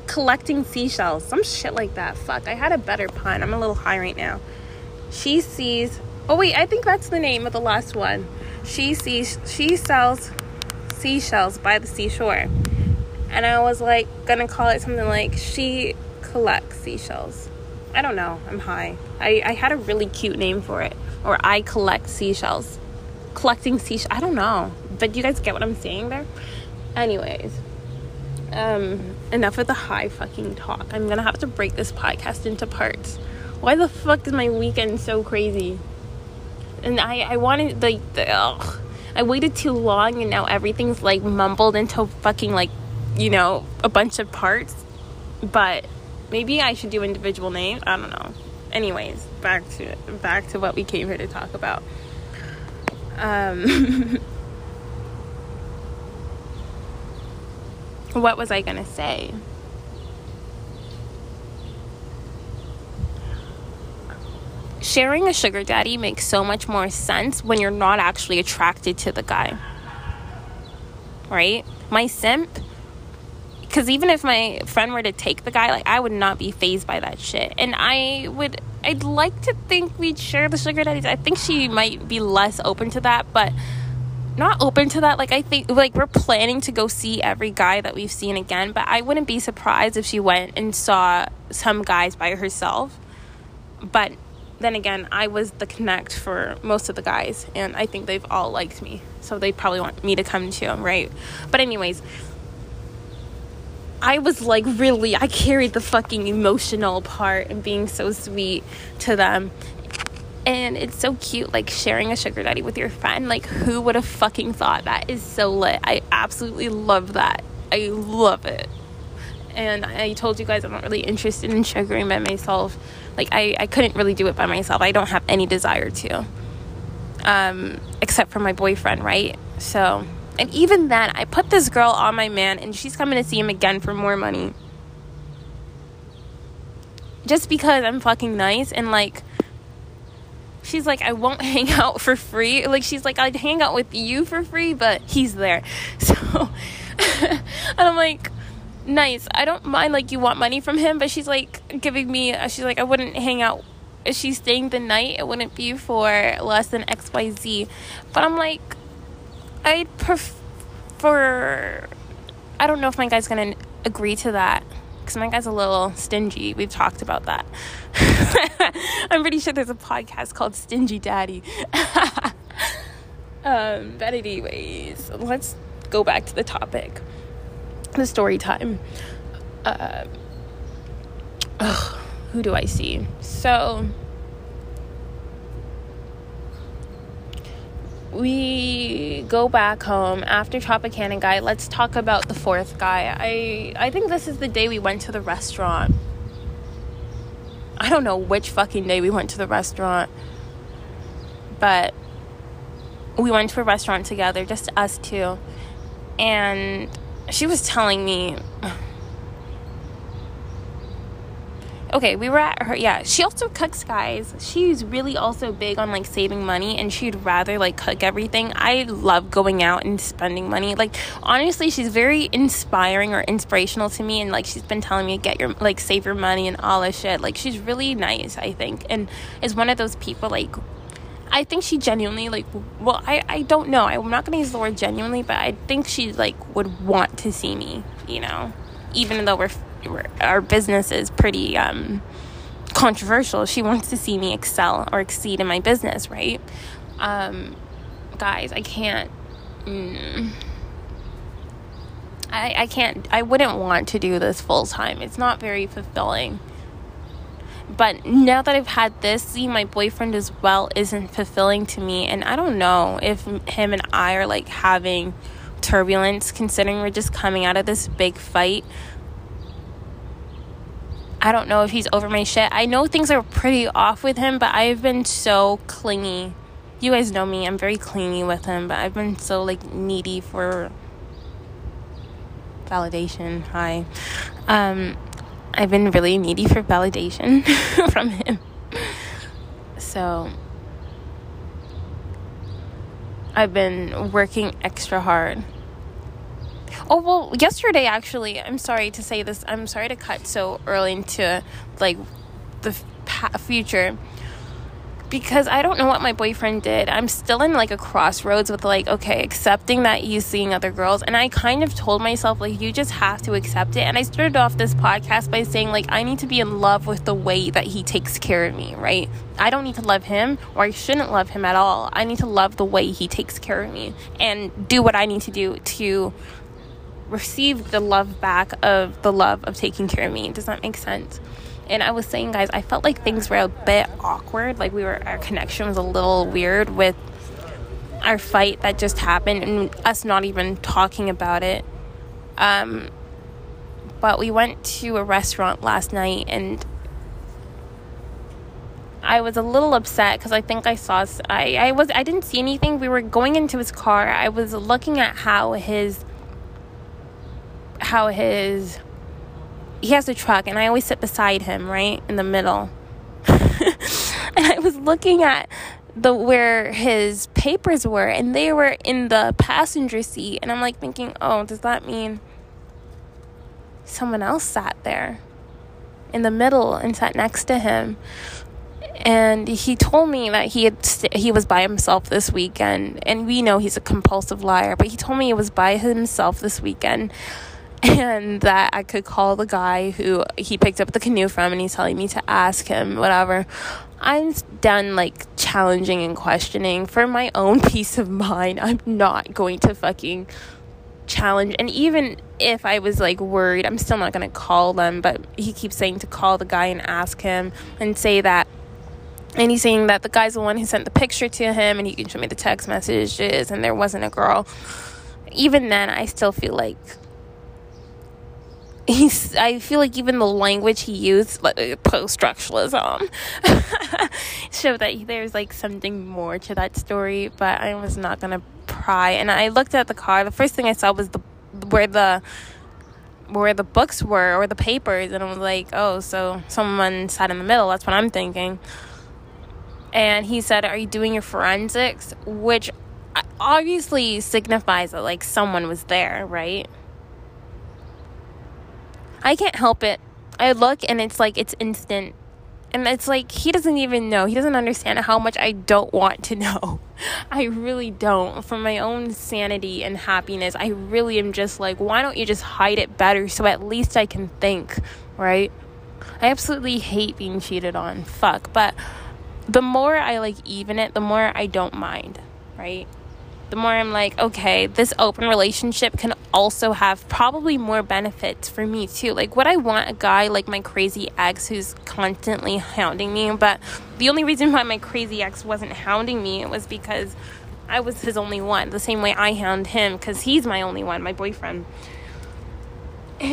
Speaker 1: collecting seashells, some shit like that. Fuck, I had a better pun. I'm a little high right now. She sees. Oh wait, I think that's the name of the last one. She sees. She sells seashells by the seashore, and I was like gonna call it something like she collects seashells. I don't know. I'm high. I, I had a really cute name for it. Or I collect seashells collecting seashells. I don't know, but you guys get what I'm saying there. Anyways, um, enough of the high fucking talk. I'm gonna have to break this podcast into parts. Why the fuck is my weekend so crazy? And I I wanted like ugh, I waited too long, and now everything's like mumbled into fucking like you know a bunch of parts. But maybe I should do individual names. I don't know. Anyways, back to back to what we came here to talk about. Um, what was I to say? Sharing a sugar daddy makes so much more sense when you're not actually attracted to the guy. Right? My simp, because even if my friend were to take the guy, like I would not be phased by that shit. And I would I'd like to think we'd share the sugar daddies. I think she might be less open to that, but not open to that. Like I think like we're planning to go see every guy that we've seen again, but I wouldn't be surprised if she went and saw some guys by herself. But then again, I was the connect for most of the guys, and I think they've all liked me, so they probably want me to come too, right? But anyways, I was like really I carried the fucking emotional part and being so sweet to them. And it's so cute like sharing a sugar daddy with your friend. Like who would have fucking thought that is so lit. I absolutely love that. I love it. And I told you guys I'm not really interested in sugaring by myself. Like I, I couldn't really do it by myself. I don't have any desire to. Um, except for my boyfriend, right? So and even then, I put this girl on my man, and she's coming to see him again for more money. Just because I'm fucking nice and like, she's like, I won't hang out for free. Like, she's like, I'd hang out with you for free, but he's there. So, and I'm like, nice. I don't mind, like, you want money from him, but she's like, giving me, she's like, I wouldn't hang out. If she's staying the night, it wouldn't be for less than XYZ. But I'm like, I prefer. I don't know if my guy's gonna agree to that because my guy's a little stingy. We've talked about that. I'm pretty sure there's a podcast called Stingy Daddy. um, but anyways, let's go back to the topic, the story time. Uh, ugh, who do I see? So we go back home after Tropicana guy. Let's talk about the fourth guy. I I think this is the day we went to the restaurant. I don't know which fucking day we went to the restaurant, but we went to a restaurant together, just us two. And she was telling me okay, we were at her. Yeah, she also cooks, guys. She's really also big on like saving money, and she'd rather like cook everything. I love going out and spending money. Like honestly, she's very inspiring or inspirational to me, and like she's been telling me get your like save your money and all this shit. Like she's really nice, I think, and is one of those people like. I think she genuinely like well I, I don't know I'm not gonna use the word genuinely but I think she like would want to see me you know even though we're our business is pretty um, controversial. She wants to see me excel or exceed in my business, right? Um, guys, I can't. Mm, I, I can't. I wouldn't want to do this full time. It's not very fulfilling. But now that I've had this, see, my boyfriend as well isn't fulfilling to me. And I don't know if him and I are like having turbulence, considering we're just coming out of this big fight I don't know if he's over my shit. I know things are pretty off with him, but I've been so clingy. You guys know me. I'm very clingy with him, but I've been so like needy for validation. Hi. Um I've been really needy for validation from him. So I've been working extra hard. Oh well, yesterday actually. I'm sorry to say this. I'm sorry to cut so early into like the future because I don't know what my boyfriend did. I'm still in like a crossroads with like, okay, accepting that he's seeing other girls. And I kind of told myself, like, you just have to accept it. And I started off this podcast by saying, like, I need to be in love with the way that he takes care of me, right? I don't need to love him or I shouldn't love him at all. I need to love the way he takes care of me and do what I need to do to receive the love back of the love of taking care of me. Does that make sense? And I was saying, guys, I felt like things were a bit awkward. Like we were, our connection was a little weird with our fight that just happened and us not even talking about it. Um, but we went to a restaurant last night and I was a little upset because I think I saw I, I was I didn't see anything. We were going into his car. I was looking at how his how his he has a truck and I always sit beside him, right? In the middle. and I was looking at the where his papers were and they were in the passenger seat and I'm like thinking, "Oh, does that mean someone else sat there in the middle and sat next to him?" And he told me that he had st- he was by himself this weekend and we know he's a compulsive liar, but he told me he was by himself this weekend and that I could call the guy who he picked up the canoe from and he's telling me to ask him whatever. I'm done like challenging and questioning for my own peace of mind. I'm not going to fucking challenge and even if I was like worried, I'm still not going to call them, but he keeps saying to call the guy and ask him and say that and he's saying that the guy's the one who sent the picture to him and he can show me the text messages and there wasn't a girl. Even then, I still feel like he's I feel like even the language he used like post structuralism showed that there's like something more to that story but I was not gonna pry. And I looked at the car. The first thing I saw was the where the where the books were or the papers and I was like oh so someone sat in the middle. That's what I'm thinking. And he said are you doing your forensics? Which obviously signifies that like someone was there right I can't help it. I look and it's like it's instant. And it's like he doesn't even know. He doesn't understand how much I don't want to know. I really don't. For my own sanity and happiness, I really am just like, why don't you just hide it better so at least I can think, right? I absolutely hate being cheated on. Fuck. But the more I like even it, the more I don't mind, right? The more I'm like, okay, this open relationship can also have probably more benefits for me too. Like, would I want a guy like my crazy ex who's constantly hounding me? But the only reason why my crazy ex wasn't hounding me was because I was his only one, the same way I hound him because he's my only one, my boyfriend.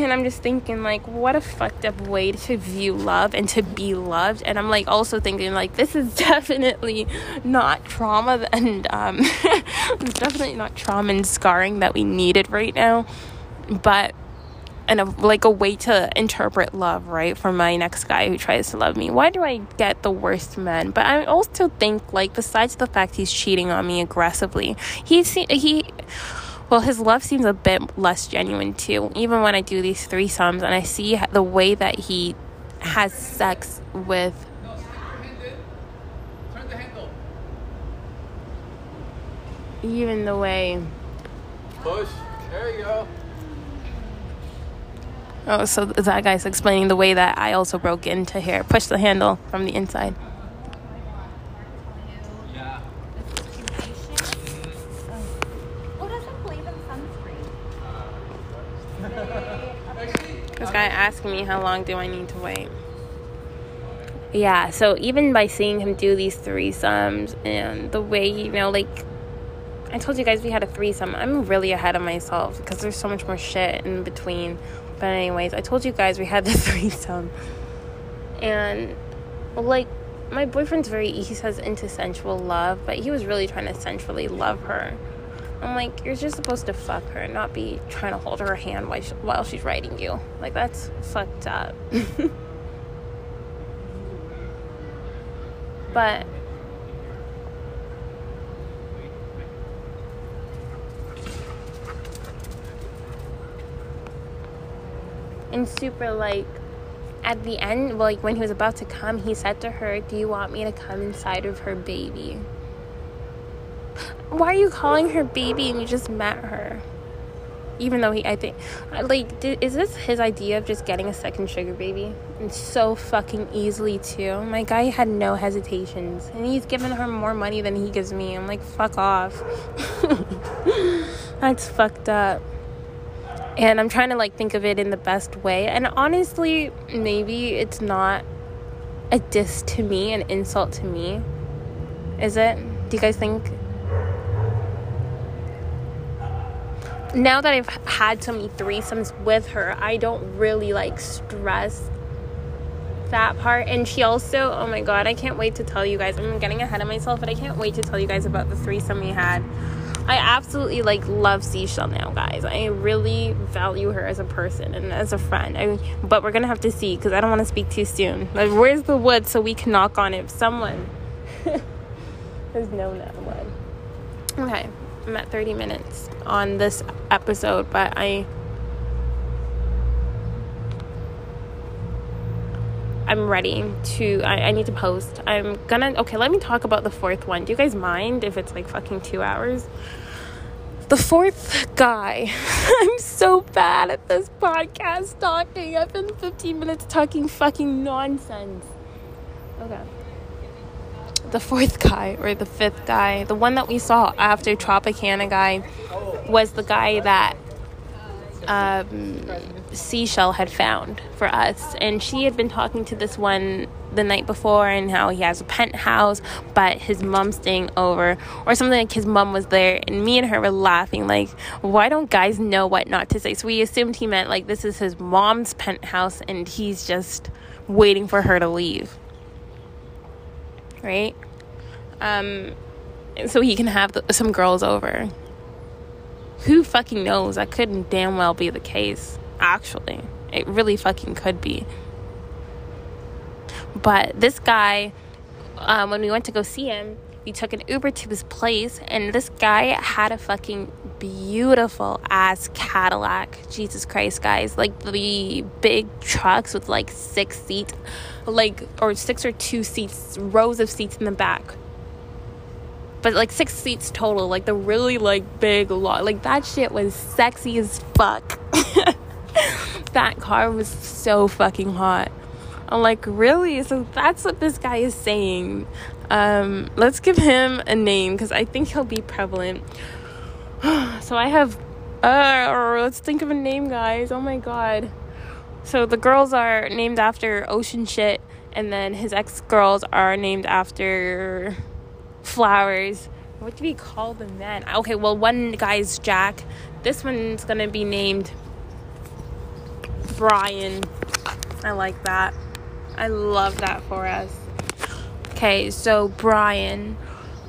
Speaker 1: And I'm just thinking, like, what a fucked up way to view love and to be loved. And I'm like, also thinking, like, this is definitely not trauma and, um, it's definitely not trauma and scarring that we needed right now. But, and a, like a way to interpret love, right? For my next guy who tries to love me. Why do I get the worst men? But I also think, like, besides the fact he's cheating on me aggressively, he's, he, well, his love seems a bit less genuine too. Even when I do these threesomes and I see the way that he has sex with. Even the way.
Speaker 2: Push. There you go.
Speaker 1: Oh, so that guy's explaining the way that I also broke into here. Push the handle from the inside. This guy asked me how long do I need to wait. Yeah, so even by seeing him do these threesomes and the way, you know, like I told you guys we had a threesome. I'm really ahead of myself because there's so much more shit in between. But anyways, I told you guys we had the threesome. And like my boyfriend's very he says into sensual love, but he was really trying to sensually love her. I'm like, you're just supposed to fuck her, not be trying to hold her hand while, she, while she's riding you. Like, that's fucked up. but. And super, like, at the end, like, when he was about to come, he said to her, Do you want me to come inside of her baby? Why are you calling her baby and you just met her? Even though he, I think, like, did, is this his idea of just getting a second sugar baby? And so fucking easily, too. My guy had no hesitations. And he's giving her more money than he gives me. I'm like, fuck off. That's fucked up and i'm trying to like think of it in the best way and honestly maybe it's not a diss to me an insult to me is it do you guys think now that i've had so many threesomes with her i don't really like stress that part and she also oh my god i can't wait to tell you guys i'm getting ahead of myself but i can't wait to tell you guys about the threesome we had I absolutely like love Seashell now, guys. I really value her as a person and as a friend. I, but we're gonna have to see because I don't want to speak too soon. Like, where's the wood so we can knock on it? Someone has known that wood. Okay, I'm at 30 minutes on this episode, but I. I'm ready to I, I, need to post. I'm gonna okay, let me talk about the fourth one. Do you guys mind if it's like fucking two hours? The fourth guy. I'm so bad at this podcast talking. I've been 15 minutes talking fucking nonsense. Okay. The fourth guy or the fifth guy, the one that we saw after Tropicana guy was the guy that um, Seashell had found for us. And she had been talking to this one the night before and how he has a penthouse, but his mom's staying over, or something like his mom was there. And me and her were laughing, like, why don't guys know what not to say? So we assumed he meant like this is his mom's penthouse and he's just waiting for her to leave. Right? Um, so he can have the, some girls over who fucking knows? That couldn't damn well be the case, actually. It really fucking could be. But this guy, um, when we went to go see him, we took an Uber to his place, and this guy had a fucking beautiful ass Cadillac. Jesus Christ, guys. Like the big trucks with like six seats, like, or six or two seats, rows of seats in the back but like six seats total like the really like big lot like that shit was sexy as fuck. That car was so fucking hot. I'm like really? So that's what this guy is saying. Um let's give him a name because i think he'll be prevalent. So i have uh let's think of a name guys. Oh my god. So the girls are named after ocean shit and then his ex girls are named after flowers. What do we call them then? Okay, well, one guy's Jack. This one's gonna be named Brian. I like that. I love that for us. Okay, so Brian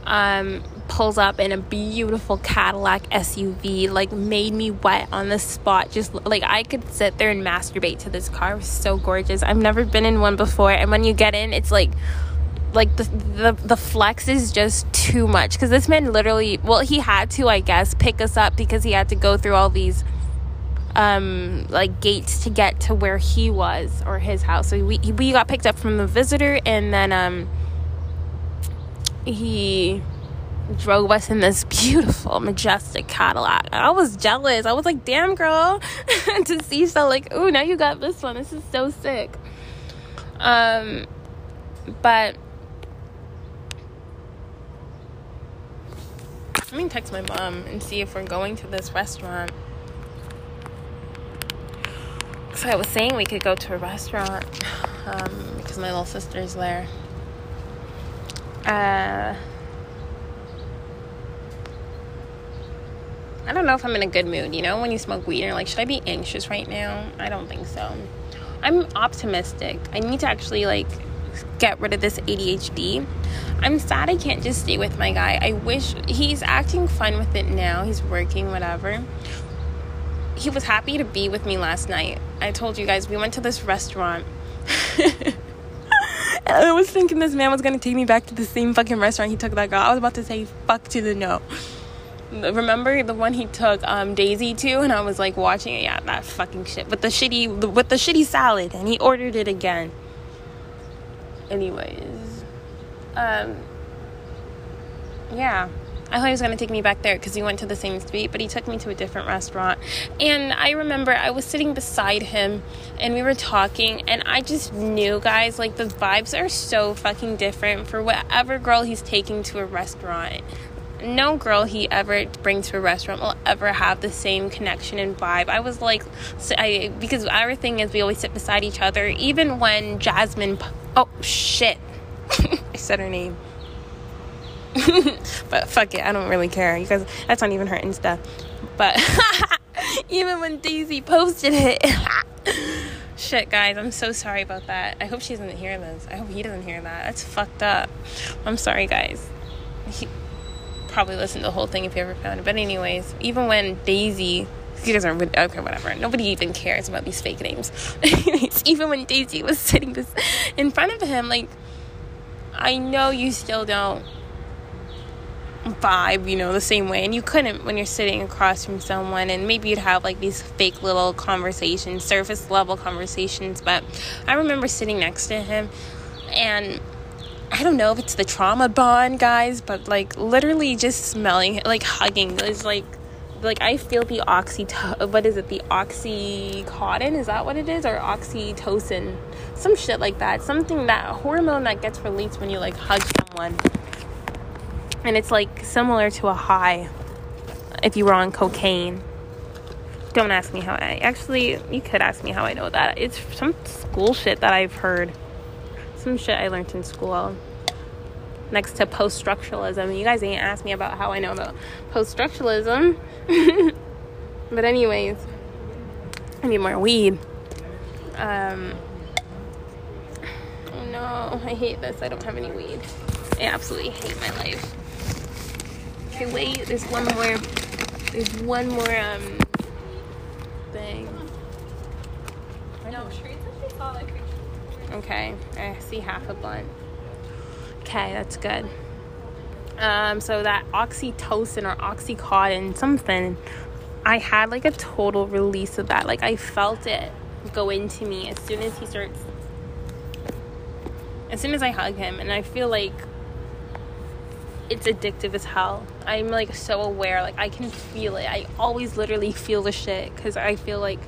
Speaker 1: um, pulls up in a beautiful Cadillac SUV, like made me wet on the spot. Just like I could sit there and masturbate to this car. It was so gorgeous. I've never been in one before, and when you get in, it's like like the the, the flex is just too much. Because this man literally well he had to i guess pick us up because he had to go through all these um like gates to get to where he was or his house. So we we got picked up from the visitor and then um he drove us in this beautiful majestic cadillac. I was jealous. I was like damn girl. To see so like oh now you got this one. This is so sick. Um but Let me text my mom and see if we're going to this restaurant. So I was saying we could go to a restaurant um, because my little sister's there. Uh, I don't know if I'm in a good mood. You know, when you smoke weed, you're like, should I be anxious right now? I don't think so. I'm optimistic. I need to actually like get rid of this ADHD. I'm sad I can't just stay with my guy. I wish he's acting fun with it now. He's working, whatever. He was happy to be with me last night. I told you guys we went to this restaurant. I was thinking this man was gonna take me back to the same fucking restaurant he took that girl. I was about to say fuck to the no. remember the one he took um, Daisy to, and I was like watching it. Yeah, that fucking shit with the shitty with the shitty salad, and he ordered it again. Anyways, um, yeah. I thought he was going to take me back there because we went to the same street, but he took me to a different restaurant. And I remember I was sitting beside him and we were talking, and I just knew, guys, like the vibes are so fucking different for whatever girl he's taking to a restaurant no girl he ever brings to a restaurant will ever have the same connection and vibe. I was like, I because our thing is we always sit beside each other. Even when Jasmine, oh shit, I said her name. but fuck it, I don't really care. You guys, that's not even her Insta. But even when Daisy posted it, shit, guys, I'm so sorry about that. I hope she doesn't hear this. I hope he doesn't hear that. That's fucked up. I'm sorry, guys. He, probably listen to the whole thing if you ever found it. But anyways, even when Daisy you guys are okay, whatever. Nobody even cares about these fake names. even when Daisy was sitting this in front of him, like I know you still don't vibe, you know, the same way. And you couldn't when you're sitting across from someone and maybe you'd have like these fake little conversations, surface level conversations. But I remember sitting next to him and I don't know if it's the trauma bond, guys, but like literally just smelling, like hugging is like, like I feel the oxy, what is it, the oxycodone? Is that what it is? Or oxytocin? Some shit like that. Something that hormone that gets released when you like hug someone. And it's like similar to a high if you were on cocaine. Don't ask me how I actually, you could ask me how I know that. It's some school shit that I've heard some shit I learned in school next to post structuralism. You guys ain't asked me about how I know about post structuralism. but, anyways, I need more weed. Um, oh no, I hate this. I don't have any weed. I absolutely hate my life. Okay, wait, there's one more. There's one more um thing. No, Sharice actually saw that Okay, I see half a blunt. Okay, that's good. Um, so that oxytocin or oxycodone, something, I had like a total release of that. Like I felt it go into me as soon as he starts, as soon as I hug him, and I feel like it's addictive as hell. I'm like so aware, like I can feel it. I always literally feel the shit because I feel like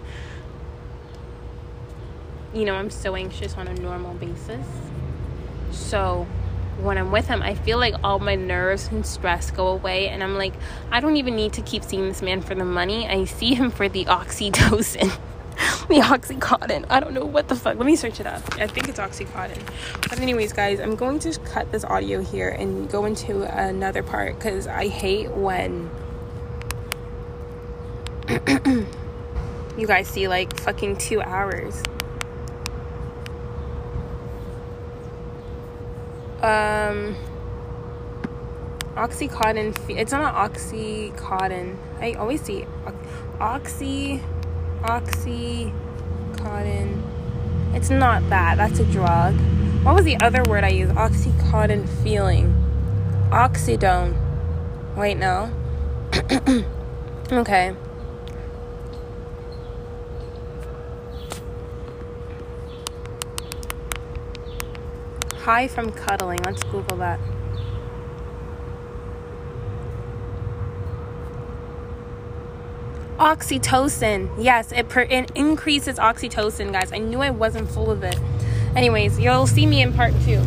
Speaker 1: you know, I'm so anxious on a normal basis. So when I'm with him, I feel like all my nerves and stress go away. And I'm like, I don't even need to keep seeing this man for the money. I see him for the oxytocin, the oxycodone. I don't know what the fuck. Let me search it up. I think it's oxycodone. But, anyways, guys, I'm going to cut this audio here and go into another part because I hate when. you guys see like fucking two hours. Um oxycodone it's not oxycodone i always see oxy oxycodone it's not that that's a drug. What was the other word i used? oxycodone feeling. Oxydone wait no. Okay High from cuddling. Let's Google that. Oxytocin. Yes, it, per- it increases oxytocin, guys. I knew I wasn't full of it. Anyways, you'll see me in part two.